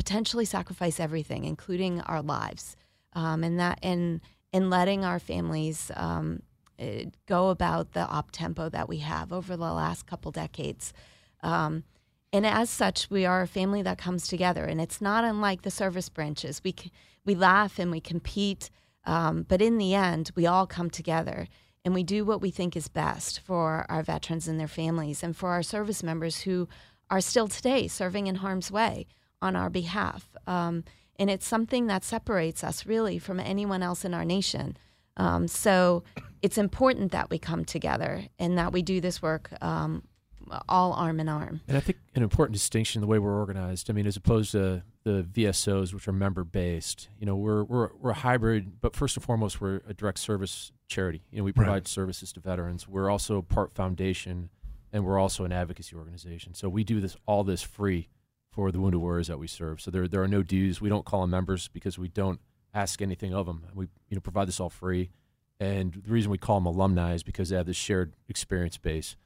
potentially sacrifice everything, including our lives um, and that and in letting our families um, eh, go about the op tempo that we have over the last couple decades. Um, and as such, we are a family that comes together, and it's not unlike the service branches. We we laugh and we compete, um, but in the end, we all come together and we do what we think is best for our veterans and their families, and for our service members who are still today serving in harm's way on our behalf. Um, and it's something that separates us really from anyone else in our nation. Um, so it's important that we come together and that we do this work um, all arm in arm. And I think an important distinction in the way we're organized. I mean, as opposed to the VSOs, which are member based, you know, we're we're we're a hybrid, but first and foremost, we're a direct service charity. You know, we provide right. services to veterans. We're also part foundation, and we're also an advocacy organization. So we do this all this free for the wounded warriors that we serve. So there there are no dues. We don't call them members because we don't ask anything of them. We you know provide this all free. And the reason we call them alumni is because they have this shared experience base.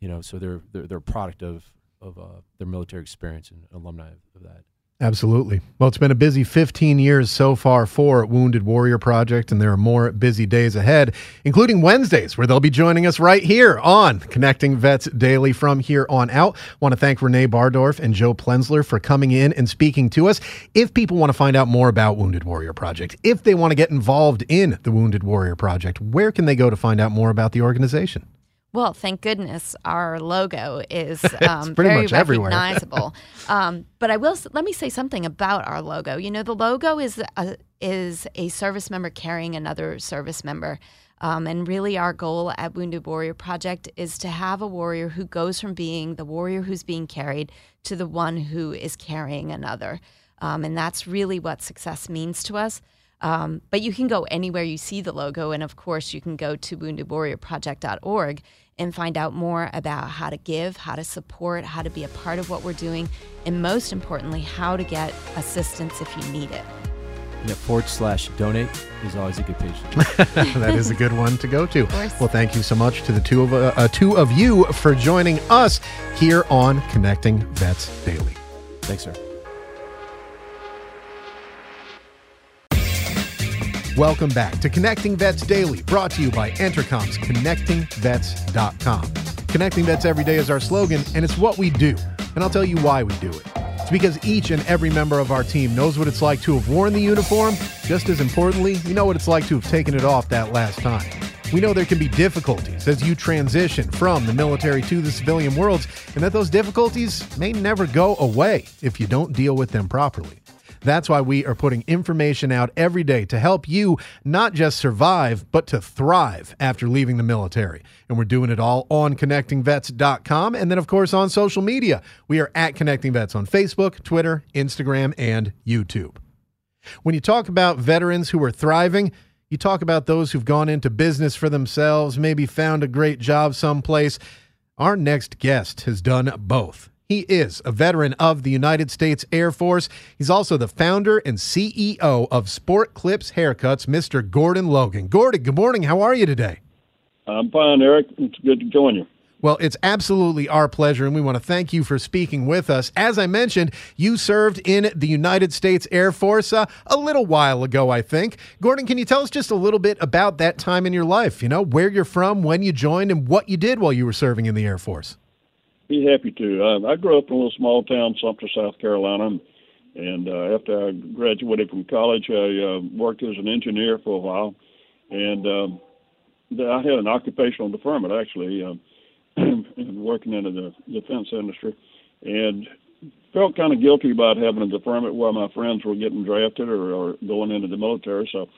You know, so they're they're, they're a product of of uh, their military experience and alumni of that. Absolutely. Well, it's been a busy 15 years so far for Wounded Warrior Project, and there are more busy days ahead, including Wednesdays, where they'll be joining us right here on Connecting Vets Daily from here on out. want to thank Renee Bardorf and Joe Plenzler for coming in and speaking to us. If people want to find out more about Wounded Warrior Project, if they want to get involved in the Wounded Warrior Project, where can they go to find out more about the organization? Well, thank goodness our logo is um, very recognizable. um, but I will let me say something about our logo. You know, the logo is a, is a service member carrying another service member. Um, and really, our goal at Wounded Warrior Project is to have a warrior who goes from being the warrior who's being carried to the one who is carrying another. Um, and that's really what success means to us. Um, but you can go anywhere you see the logo. And of course, you can go to woundedwarriorproject.org and find out more about how to give, how to support, how to be a part of what we're doing, and most importantly, how to get assistance if you need it. Yeah, forward slash donate is always a good page. that is a good one to go to. Well, thank you so much to the two of uh, uh, two of you for joining us here on Connecting Vets Daily. Thanks, sir. Welcome back to Connecting Vets Daily, brought to you by Entercom's ConnectingVets.com. Connecting Vets every day is our slogan, and it's what we do. And I'll tell you why we do it. It's because each and every member of our team knows what it's like to have worn the uniform. Just as importantly, we know what it's like to have taken it off that last time. We know there can be difficulties as you transition from the military to the civilian worlds, and that those difficulties may never go away if you don't deal with them properly. That's why we are putting information out every day to help you not just survive, but to thrive after leaving the military. And we're doing it all on connectingvets.com. And then, of course, on social media. We are at Connecting Vets on Facebook, Twitter, Instagram, and YouTube. When you talk about veterans who are thriving, you talk about those who've gone into business for themselves, maybe found a great job someplace. Our next guest has done both. He is a veteran of the United States Air Force. He's also the founder and CEO of Sport Clips Haircuts, Mr. Gordon Logan. Gordon, good morning. How are you today? I'm fine, Eric. It's good to join you. Well, it's absolutely our pleasure, and we want to thank you for speaking with us. As I mentioned, you served in the United States Air Force uh, a little while ago, I think. Gordon, can you tell us just a little bit about that time in your life? You know, where you're from, when you joined, and what you did while you were serving in the Air Force? Be happy to. Uh, I grew up in a little small town, Sumter, South Carolina, and uh, after I graduated from college, I uh, worked as an engineer for a while, and um, I had an occupational deferment actually, and working in the defense industry, and felt kind of guilty about having a deferment while my friends were getting drafted or, or going into the military. So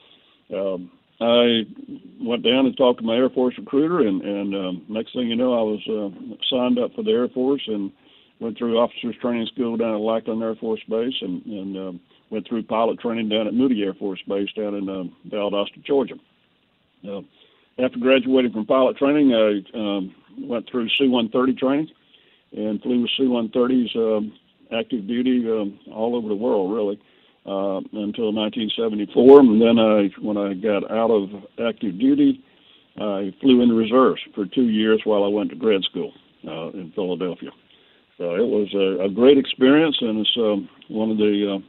um, I went down and talked to my Air Force recruiter, and, and um, next thing you know, I was uh, signed up for the Air Force and went through officers training school down at Lackland Air Force Base, and, and um, went through pilot training down at Moody Air Force Base down in uh, Valdosta, Georgia. Uh, after graduating from pilot training, I um, went through C-130 training and flew with C-130s um, active duty um, all over the world, really uh, until 1974. And then I, when I got out of active duty, I flew in reserves for two years while I went to grad school uh, in Philadelphia. So it was a, a great experience, and it's um, one of the uh,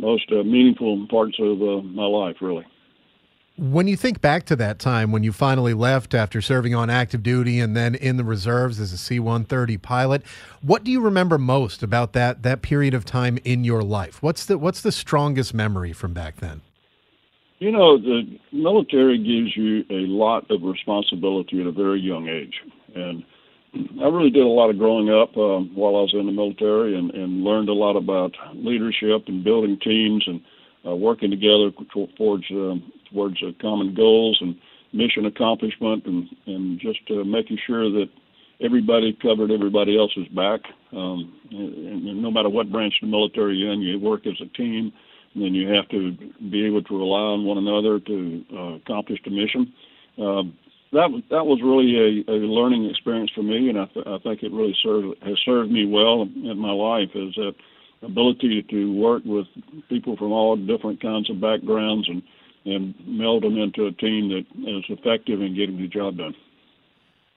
most uh, meaningful parts of uh, my life, really. When you think back to that time when you finally left after serving on active duty and then in the reserves as a C 130 pilot, what do you remember most about that, that period of time in your life? What's the, what's the strongest memory from back then? You know, the military gives you a lot of responsibility at a very young age. And I really did a lot of growing up uh, while I was in the military and, and learned a lot about leadership and building teams and uh, working together towards uh, towards uh, common goals and mission accomplishment, and and just uh, making sure that everybody covered everybody else's back. Um, and, and no matter what branch of the military you're in, you work as a team, and then you have to be able to rely on one another to uh, accomplish the mission. Um, that that was really a, a learning experience for me, and I, th- I think it really served has served me well in my life. Is that ability to work with people from all different kinds of backgrounds and and meld them into a team that is effective in getting the job done.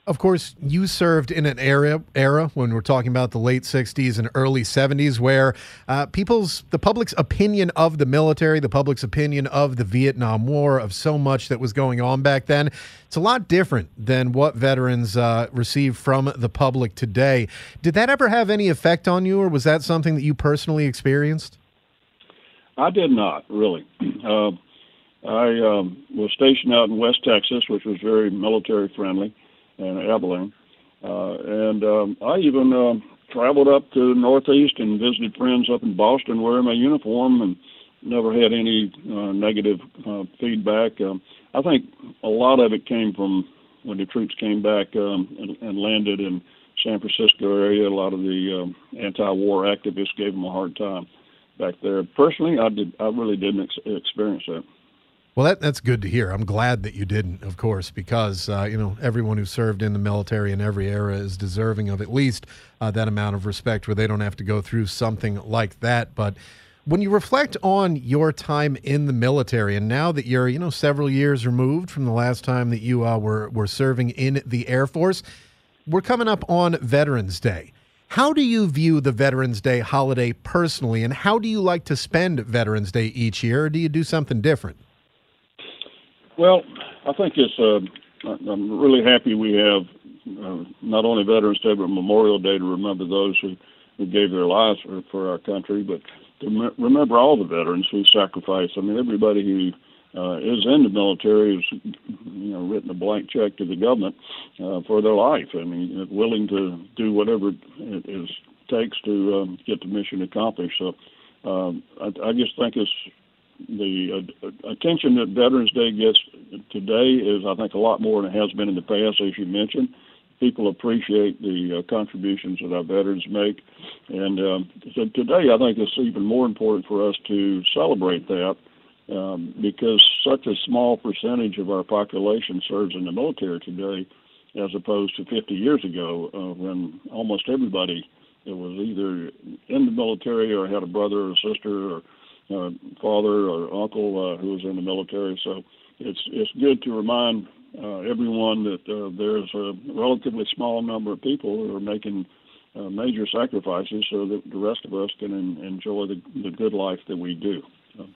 Of course, you served in an era era when we're talking about the late '60s and early '70s, where uh, people's the public's opinion of the military, the public's opinion of the Vietnam War, of so much that was going on back then, it's a lot different than what veterans uh, receive from the public today. Did that ever have any effect on you, or was that something that you personally experienced? I did not really. Uh, I um, was stationed out in West Texas, which was very military friendly and Abilene. Uh, and um, I even uh, traveled up to the Northeast and visited friends up in Boston wearing my uniform and never had any uh, negative uh, feedback. Um, I think a lot of it came from when the troops came back um, and, and landed in San Francisco area. A lot of the um, anti-war activists gave them a hard time back there. Personally, I did. I really didn't ex- experience that. Well, that, that's good to hear. I'm glad that you didn't, of course, because uh, you know everyone who served in the military in every era is deserving of at least uh, that amount of respect, where they don't have to go through something like that. But when you reflect on your time in the military, and now that you're you know several years removed from the last time that you uh, were were serving in the Air Force, we're coming up on Veterans Day. How do you view the Veterans Day holiday personally, and how do you like to spend Veterans Day each year, or do you do something different? Well, I think it's. Uh, I'm really happy we have uh, not only Veterans Day but Memorial Day to remember those who, who gave their lives for, for our country, but to remember all the veterans who sacrificed. I mean, everybody who uh, is in the military has, you know, written a blank check to the government uh, for their life. I mean, willing to do whatever it is takes to um, get the mission accomplished. So, um, I, I just think it's the uh, attention that Veterans Day gets today is, I think, a lot more than it has been in the past, as you mentioned. People appreciate the uh, contributions that our veterans make, and um, so today I think it's even more important for us to celebrate that um, because such a small percentage of our population serves in the military today, as opposed to 50 years ago uh, when almost everybody was either in the military or had a brother or sister or uh, father or uncle uh, who was in the military. So it's it's good to remind uh, everyone that uh, there's a relatively small number of people who are making uh, major sacrifices so that the rest of us can en- enjoy the, the good life that we do. So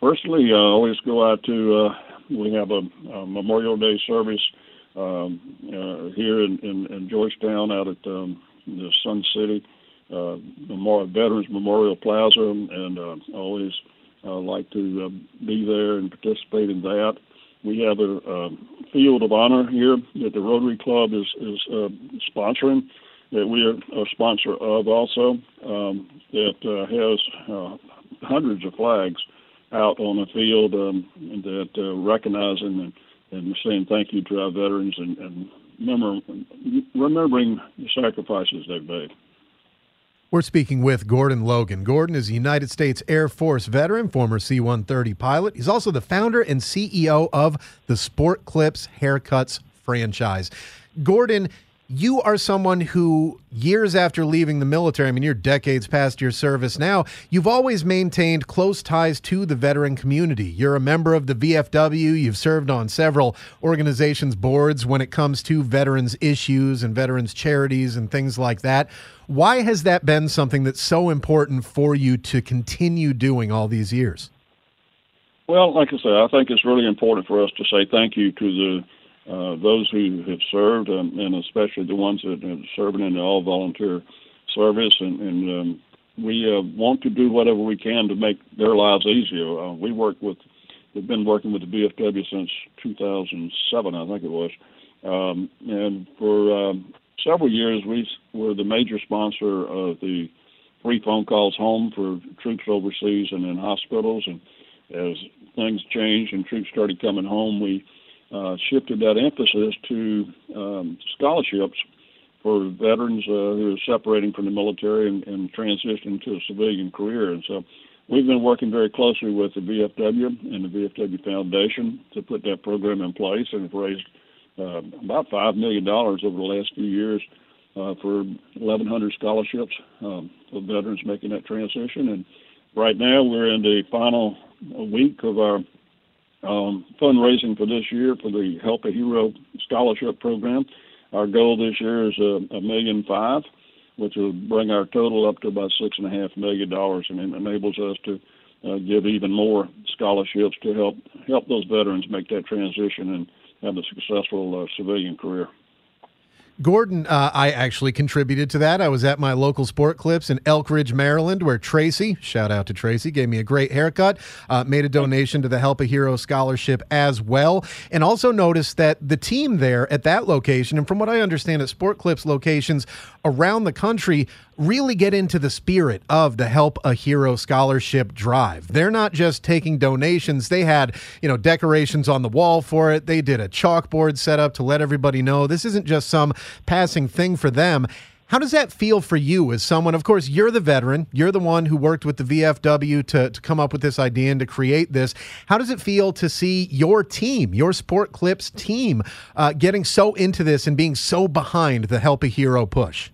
personally, I always go out to uh, we have a, a Memorial Day service um, uh, here in, in, in Georgetown out at um, the Sun City uh, Memorial, Veterans Memorial Plaza, and uh, always uh, like to uh, be there and participate in that. We have a, a field of honor here that the Rotary Club is is uh, sponsoring, that we are a sponsor of also, um, that uh, has uh, hundreds of flags out on the field um, that uh, recognizing and, and saying thank you to our veterans and, and remember, remembering the sacrifices they've made. We're speaking with Gordon Logan. Gordon is a United States Air Force veteran, former C 130 pilot. He's also the founder and CEO of the Sport Clips Haircuts franchise. Gordon, you are someone who, years after leaving the military, I mean, you're decades past your service now, you've always maintained close ties to the veteran community. You're a member of the VFW. You've served on several organizations' boards when it comes to veterans' issues and veterans' charities and things like that. Why has that been something that's so important for you to continue doing all these years? Well, like I said, I think it's really important for us to say thank you to the uh, those who have served, um, and especially the ones that are serving in the all volunteer service. And, and um, we uh, want to do whatever we can to make their lives easier. Uh, we work with, we've been working with the VFW since 2007, I think it was. Um, and for um, several years, we were the major sponsor of the free phone calls home for troops overseas and in hospitals. And as things changed and troops started coming home, we uh, shifted that emphasis to um, scholarships for veterans uh, who are separating from the military and, and transitioning to a civilian career. And so we've been working very closely with the VFW and the VFW Foundation to put that program in place and have raised uh, about $5 million over the last few years uh, for 1,100 scholarships um, veterans making that transition. And right now we're in the final week of our um, fundraising for this year for the Help a Hero Scholarship Program. our goal this year is a, a million five, which will bring our total up to about six and a half million dollars, and it enables us to uh, give even more scholarships to help help those veterans make that transition and have a successful uh, civilian career. Gordon, uh, I actually contributed to that. I was at my local Sport Clips in Elkridge, Maryland, where Tracy, shout out to Tracy, gave me a great haircut, uh, made a donation to the Help a Hero Scholarship as well, and also noticed that the team there at that location, and from what I understand at Sport Clips locations around the country, really get into the spirit of the Help a Hero scholarship drive. They're not just taking donations. They had, you know, decorations on the wall for it. They did a chalkboard set up to let everybody know this isn't just some passing thing for them. How does that feel for you as someone? Of course, you're the veteran. You're the one who worked with the VFW to, to come up with this idea and to create this. How does it feel to see your team, your Sport Clips team, uh, getting so into this and being so behind the Help a Hero push?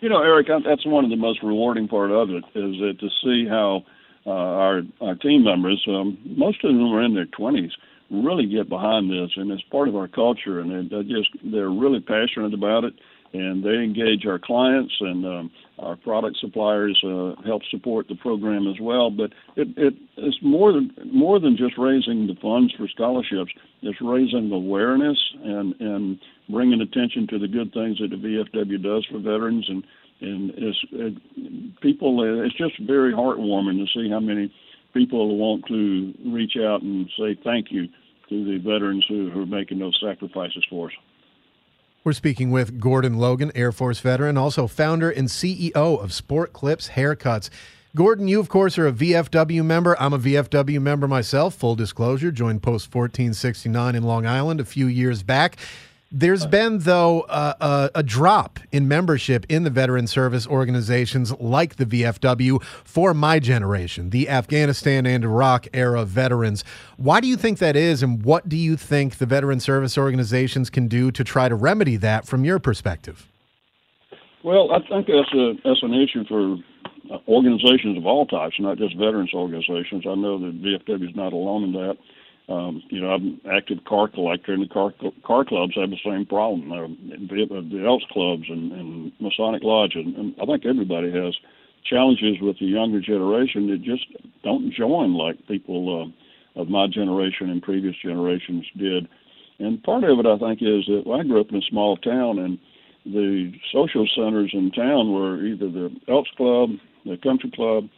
You know, Eric, that's one of the most rewarding part of it is that to see how uh, our our team members, um, most of them are in their 20s, really get behind this, and it's part of our culture, and they just they're really passionate about it and they engage our clients and um, our product suppliers uh, help support the program as well. But it, it, it's more than more than just raising the funds for scholarships. It's raising awareness and and bringing attention to the good things that the VFW does for veterans and and it's it, people. Uh, it's just very heartwarming to see how many people want to reach out and say thank you to the veterans who, who are making those sacrifices for us. We're speaking with Gordon Logan, Air Force veteran, also founder and CEO of Sport Clips Haircuts. Gordon, you, of course, are a VFW member. I'm a VFW member myself. Full disclosure, joined Post 1469 in Long Island a few years back. There's been, though, uh, a, a, drop in membership in the veteran service organizations like the VFW for my generation, the Afghanistan and Iraq era veterans. Why do you think that is, and what do you think the veteran service organizations can do to try to remedy that from your perspective? Well, I think that's a that's an issue for organizations of all types, not just veterans organizations. I know that VFW is not alone in that. Um, you know, I'm an active car collector, and the car car clubs have the same problem. Uh, the, the Elks clubs and, and Masonic Lodge, and, and I think everybody has challenges with the younger generation that just don't join like people uh, of my generation and previous generations did. And part of it, I think, is that well, I grew up in a small town, and the social centers in town were either the Elks Club, the Country Club,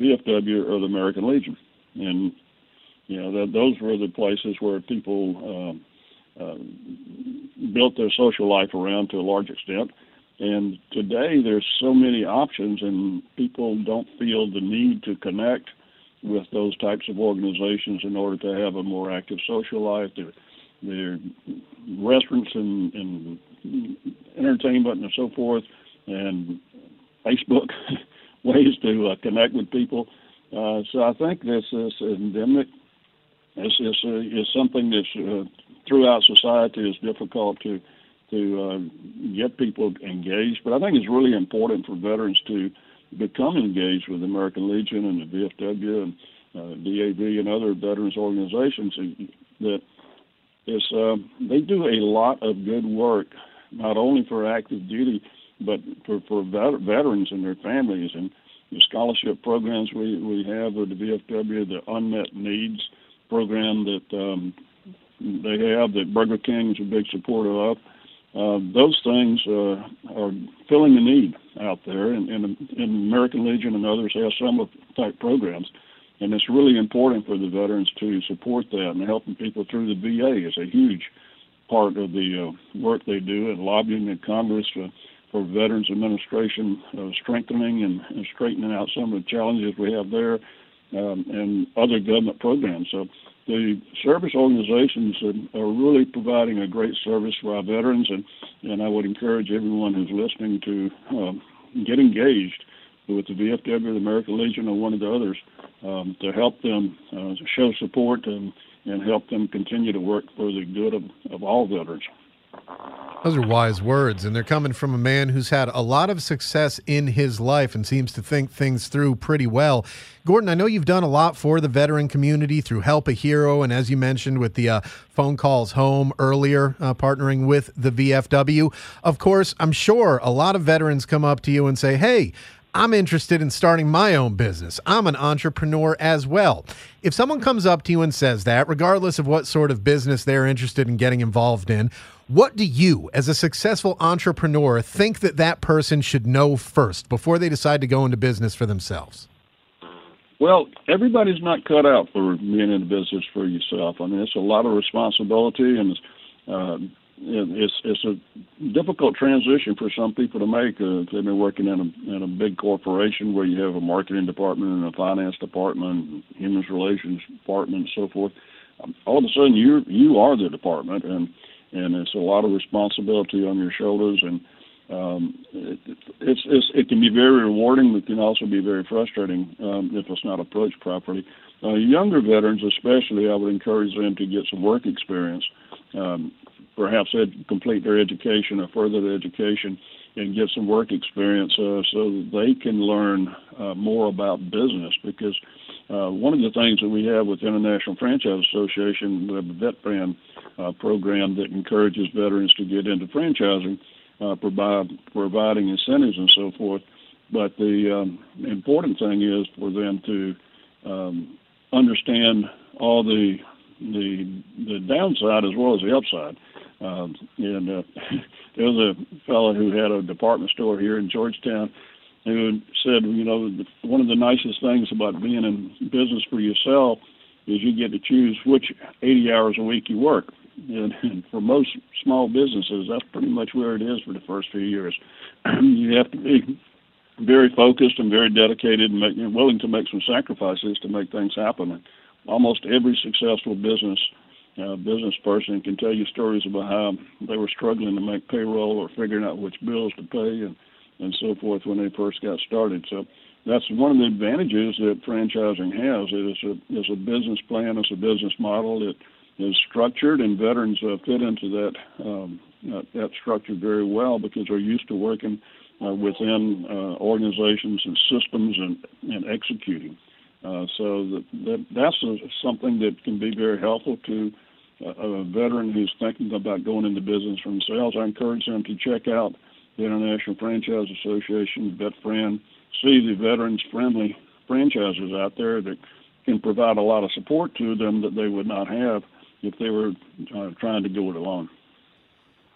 VFW, or the American Legion. And you know, that those were the places where people uh, built their social life around to a large extent. And today there's so many options, and people don't feel the need to connect with those types of organizations in order to have a more active social life. Their, their restaurants and, and entertainment and so forth, and Facebook ways to uh, connect with people. Uh, so I think this is endemic is is, uh, is something that's uh, throughout society is difficult to to uh, get people engaged. But I think it's really important for veterans to become engaged with the American Legion and the VFW and uh, DAV and other veterans organizations that is uh, they do a lot of good work, not only for active duty, but for for vet- veterans and their families and the scholarship programs we we have with the VFW, the unmet needs program that um, they have that Burger King is a big supporter of. Uh, those things uh, are filling the need out there, and, and, and American Legion and others have similar type programs. And it's really important for the veterans to support that and helping people through the VA is a huge part of the uh, work they do and lobbying in Congress for, for Veterans Administration, uh, strengthening and, and straightening out some of the challenges we have there um, and other government programs. So the service organizations are really providing a great service for our veterans, and, and I would encourage everyone who's listening to um, get engaged with the VFW, the American Legion, or one of the others um, to help them uh, show support and, and help them continue to work for the good of, of all veterans. Those are wise words, and they're coming from a man who's had a lot of success in his life and seems to think things through pretty well. Gordon, I know you've done a lot for the veteran community through Help a Hero, and as you mentioned with the uh, phone calls home earlier, uh, partnering with the VFW. Of course, I'm sure a lot of veterans come up to you and say, Hey, I'm interested in starting my own business. I'm an entrepreneur as well. If someone comes up to you and says that, regardless of what sort of business they're interested in getting involved in, what do you, as a successful entrepreneur, think that that person should know first before they decide to go into business for themselves? Well, everybody's not cut out for being in business for yourself. I mean, it's a lot of responsibility, and uh, it's it's a difficult transition for some people to make. Uh, if they've been working in a in a big corporation where you have a marketing department and a finance department, human relations department, and so forth. Um, all of a sudden, you you are the department, and and it's a lot of responsibility on your shoulders, and um, it, it's, it's it can be very rewarding, but can also be very frustrating um, if it's not approached properly. Uh, younger veterans, especially, I would encourage them to get some work experience. Um, perhaps ed- complete their education or further their education and get some work experience uh, so that they can learn uh, more about business. Because uh, one of the things that we have with International Franchise Association, we have a vet brand uh, program that encourages veterans to get into franchising, uh, provide providing incentives and so forth. But the um, important thing is for them to um, understand all the the the downside as well as the upside. Um, and uh, there was a fellow who had a department store here in Georgetown who said, you know, one of the nicest things about being in business for yourself is you get to choose which 80 hours a week you work. And, and for most small businesses, that's pretty much where it is for the first few years. you have to be very focused and very dedicated and, make, and willing to make some sacrifices to make things happen. And almost every successful business uh, business person can tell you stories about how they were struggling to make payroll or figuring out which bills to pay and and so forth when they first got started. So that's one of the advantages that franchising has. It is a is a business plan, it's a business model. It is structured, and veterans uh, fit into that um, uh, that structure very well because they're used to working uh, within uh, organizations and systems and and executing. Uh, so that, that that's a, something that can be very helpful to a, a veteran who's thinking about going into business for themselves. I encourage them to check out the International Franchise Association, VetFran, see the veterans friendly franchises out there that can provide a lot of support to them that they would not have if they were uh, trying to go it alone.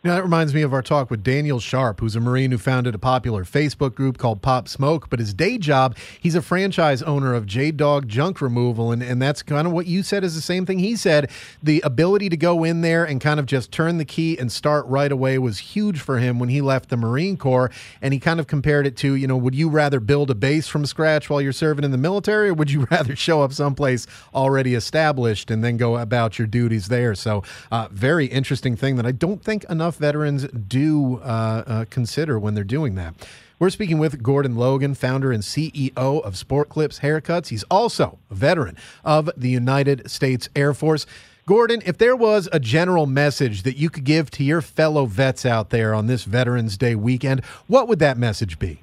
Now, that reminds me of our talk with Daniel Sharp, who's a Marine who founded a popular Facebook group called Pop Smoke. But his day job, he's a franchise owner of J Dog Junk Removal. And, and that's kind of what you said is the same thing he said. The ability to go in there and kind of just turn the key and start right away was huge for him when he left the Marine Corps. And he kind of compared it to, you know, would you rather build a base from scratch while you're serving in the military, or would you rather show up someplace already established and then go about your duties there? So, uh, very interesting thing that I don't think enough veterans do uh, uh, consider when they're doing that. We're speaking with Gordon Logan, founder and CEO of Sport Clips Haircuts. He's also a veteran of the United States Air Force. Gordon, if there was a general message that you could give to your fellow vets out there on this Veterans Day weekend, what would that message be?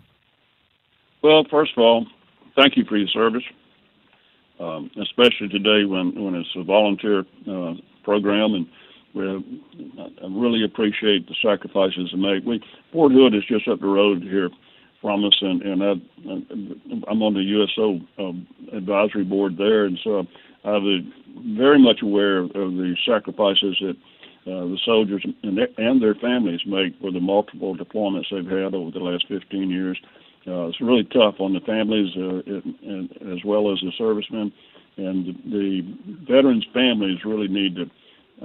Well, first of all, thank you for your service, um, especially today when, when it's a volunteer uh, program and we I really appreciate the sacrifices they make. We Fort Hood is just up the road here from us, and and I, I'm on the USO um, advisory board there, and so I'm very much aware of the sacrifices that uh, the soldiers and their, and their families make for the multiple deployments they've had over the last 15 years. Uh, it's really tough on the families uh, and, and as well as the servicemen, and the, the veterans' families really need to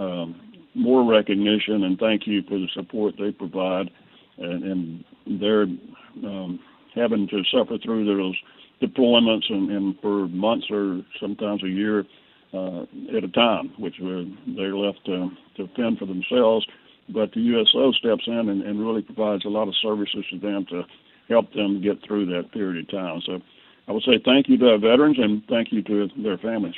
um, more recognition and thank you for the support they provide. And, and they're um, having to suffer through those deployments and, and for months or sometimes a year uh, at a time, which they're left to, to fend for themselves. But the USO steps in and, and really provides a lot of services to them to help them get through that period of time. So I would say thank you to our veterans and thank you to their families.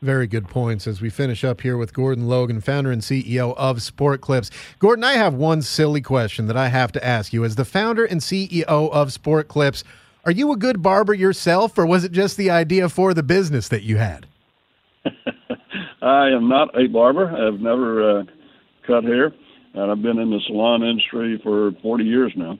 Very good points as we finish up here with Gordon Logan, founder and CEO of Sport Clips. Gordon, I have one silly question that I have to ask you. As the founder and CEO of Sport Clips, are you a good barber yourself, or was it just the idea for the business that you had? I am not a barber. I've never uh, cut hair, and I've been in the salon industry for 40 years now.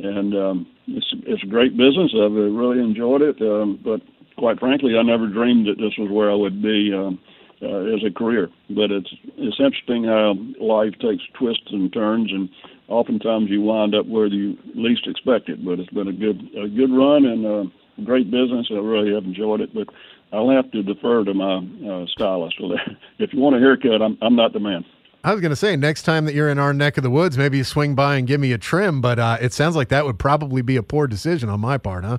And um, it's it's a great business. I've really enjoyed it, um, but quite frankly, I never dreamed that this was where I would be um, uh, as a career. But it's it's interesting how life takes twists and turns, and oftentimes you wind up where you least expect it. But it's been a good a good run and a great business. I really have enjoyed it. But I'll have to defer to my uh, stylist. if you want a haircut, I'm I'm not the man. I was going to say, next time that you're in our neck of the woods, maybe you swing by and give me a trim, but uh, it sounds like that would probably be a poor decision on my part, huh?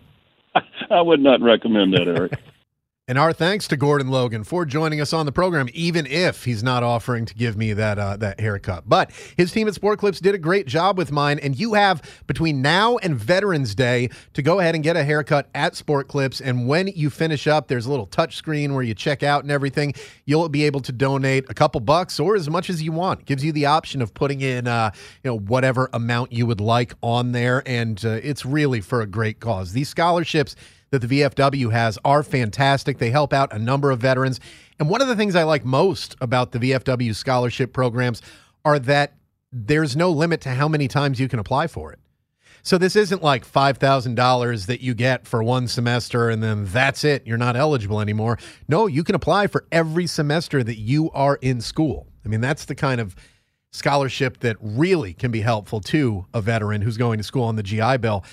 I would not recommend that, Eric. And our thanks to Gordon Logan for joining us on the program, even if he's not offering to give me that uh, that haircut. But his team at Sport Clips did a great job with mine, and you have between now and Veterans Day to go ahead and get a haircut at Sport Clips. And when you finish up, there's a little touch screen where you check out and everything. You'll be able to donate a couple bucks or as much as you want. It gives you the option of putting in, uh, you know, whatever amount you would like on there, and uh, it's really for a great cause. These scholarships that the VFW has are fantastic. They help out a number of veterans. And one of the things I like most about the VFW scholarship programs are that there's no limit to how many times you can apply for it. So this isn't like $5,000 that you get for one semester and then that's it. You're not eligible anymore. No, you can apply for every semester that you are in school. I mean, that's the kind of scholarship that really can be helpful to a veteran who's going to school on the GI Bill.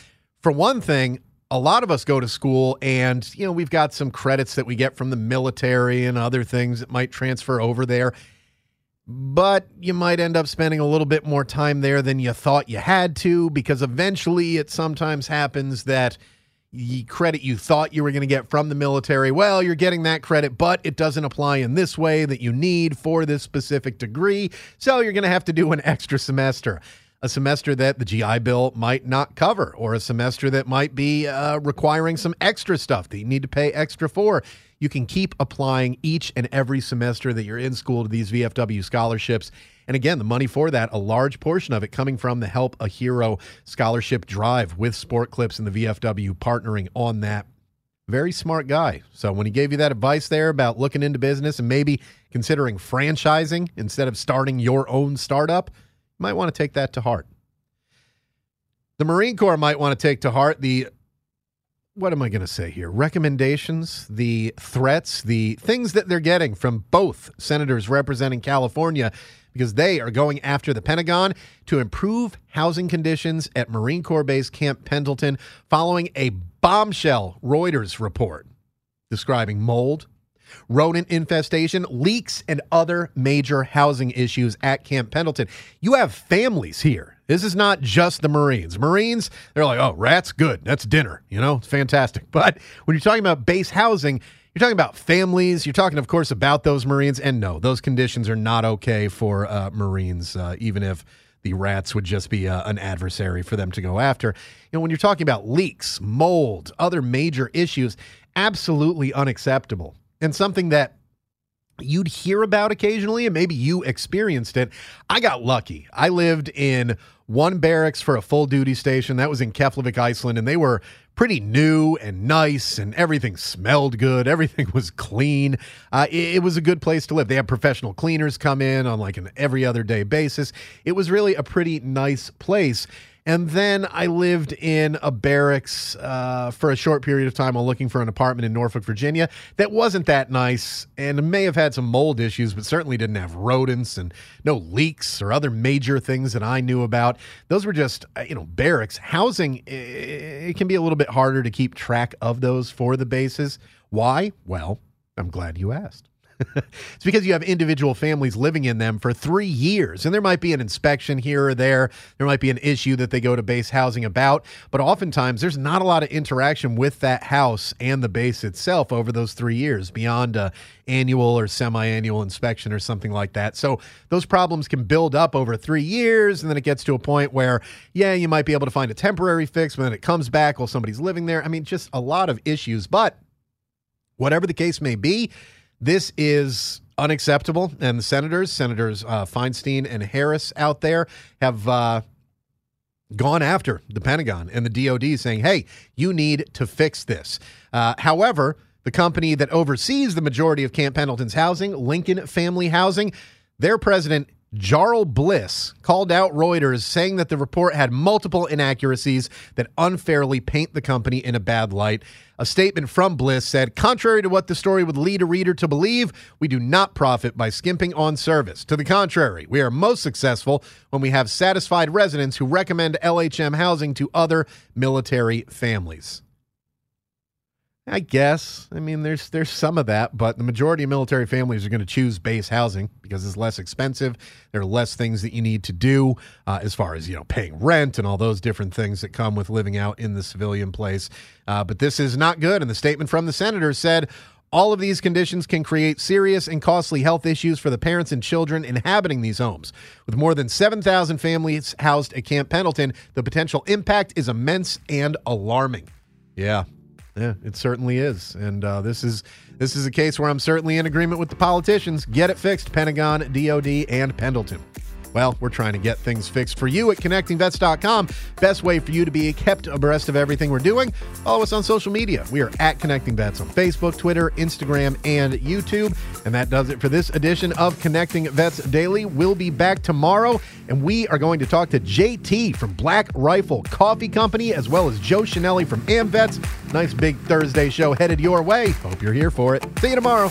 For one thing, a lot of us go to school and you know we've got some credits that we get from the military and other things that might transfer over there. But you might end up spending a little bit more time there than you thought you had to because eventually it sometimes happens that the credit you thought you were going to get from the military well you're getting that credit but it doesn't apply in this way that you need for this specific degree so you're going to have to do an extra semester a semester that the GI Bill might not cover, or a semester that might be uh, requiring some extra stuff that you need to pay extra for. You can keep applying each and every semester that you're in school to these VFW scholarships. And again, the money for that, a large portion of it coming from the Help a Hero scholarship drive with Sport Clips and the VFW partnering on that. Very smart guy. So when he gave you that advice there about looking into business and maybe considering franchising instead of starting your own startup, might want to take that to heart. The Marine Corps might want to take to heart the what am I going to say here? Recommendations, the threats, the things that they're getting from both senators representing California because they are going after the Pentagon to improve housing conditions at Marine Corps Base Camp Pendleton following a bombshell Reuters report describing mold, rodent infestation, leaks, and other major housing issues at Camp Pendleton. You have families here. This is not just the Marines. Marines, they're like, oh, rats, good. That's dinner. You know, it's fantastic. But when you're talking about base housing, you're talking about families. You're talking, of course, about those Marines. And no, those conditions are not okay for uh, Marines, uh, even if the rats would just be uh, an adversary for them to go after. You know, when you're talking about leaks, mold, other major issues, absolutely unacceptable and something that you'd hear about occasionally, and maybe you experienced it. I got lucky. I lived in one barracks for a full duty station. That was in Keflavik, Iceland, and they were pretty new and nice, and everything smelled good. Everything was clean. Uh, it, it, was a good place to live. They had professional cleaners come in on like an every other day basis. It was really a pretty nice place. And then I lived in a barracks uh, for a short period of time while looking for an apartment in Norfolk, Virginia. That wasn't that nice and may have had some mold issues, but certainly didn't have rodents and no leaks or other major things that I knew about. Those were just, uh, you know, barracks. Housing, it can be a little bit harder to keep track of those for the bases. Why? Well, I'm glad you asked. it's because you have individual families living in them for three years. And there might be an inspection here or there. There might be an issue that they go to base housing about. But oftentimes, there's not a lot of interaction with that house and the base itself over those three years beyond a annual or semi-annual inspection or something like that. So those problems can build up over three years, and then it gets to a point where, yeah, you might be able to find a temporary fix, but then it comes back while somebody's living there. I mean, just a lot of issues. But whatever the case may be, This is unacceptable. And the senators, Senators uh, Feinstein and Harris out there, have uh, gone after the Pentagon and the DoD, saying, "Hey, you need to fix this." Uh, however, the company that oversees the majority of Camp Pendleton's housing, Lincoln Family Housing, their president Jarl Bliss called out Reuters saying that the report had multiple inaccuracies that unfairly paint the company in a bad light. A statement from Bliss said, contrary to what the story would lead a reader to believe, we do not profit by skimping on service. To the contrary, we are most successful when we have satisfied residents who recommend LHM housing to other military families. I guess. I mean, there's there's some of that, but the majority of military families are going to choose base housing because it's less expensive. There are less things that you need to do uh, as far as you know paying rent and all those different things that come with living out in the civilian place. Uh, but this is not good. And the statement from the senator said. All of these conditions can create serious and costly health issues for the parents and children inhabiting these homes. With more than 7,000 families housed at Camp Pendleton, the potential impact is immense and alarming. Yeah, yeah, it certainly is, and uh, this is this is a case where I'm certainly in agreement with the politicians. Get it fixed, Pentagon, DoD, and Pendleton. Well, we're trying to get things fixed for you at connectingvets.com. Best way for you to be kept abreast of everything we're doing. Follow us on social media. We are at Connecting Vets on Facebook, Twitter, Instagram, and YouTube. And that does it for this edition of Connecting Vets Daily. We'll be back tomorrow, and we are going to talk to JT from Black Rifle Coffee Company, as well as Joe Chenelly from AmVets. Nice big Thursday show headed your way. Hope you're here for it. See you tomorrow.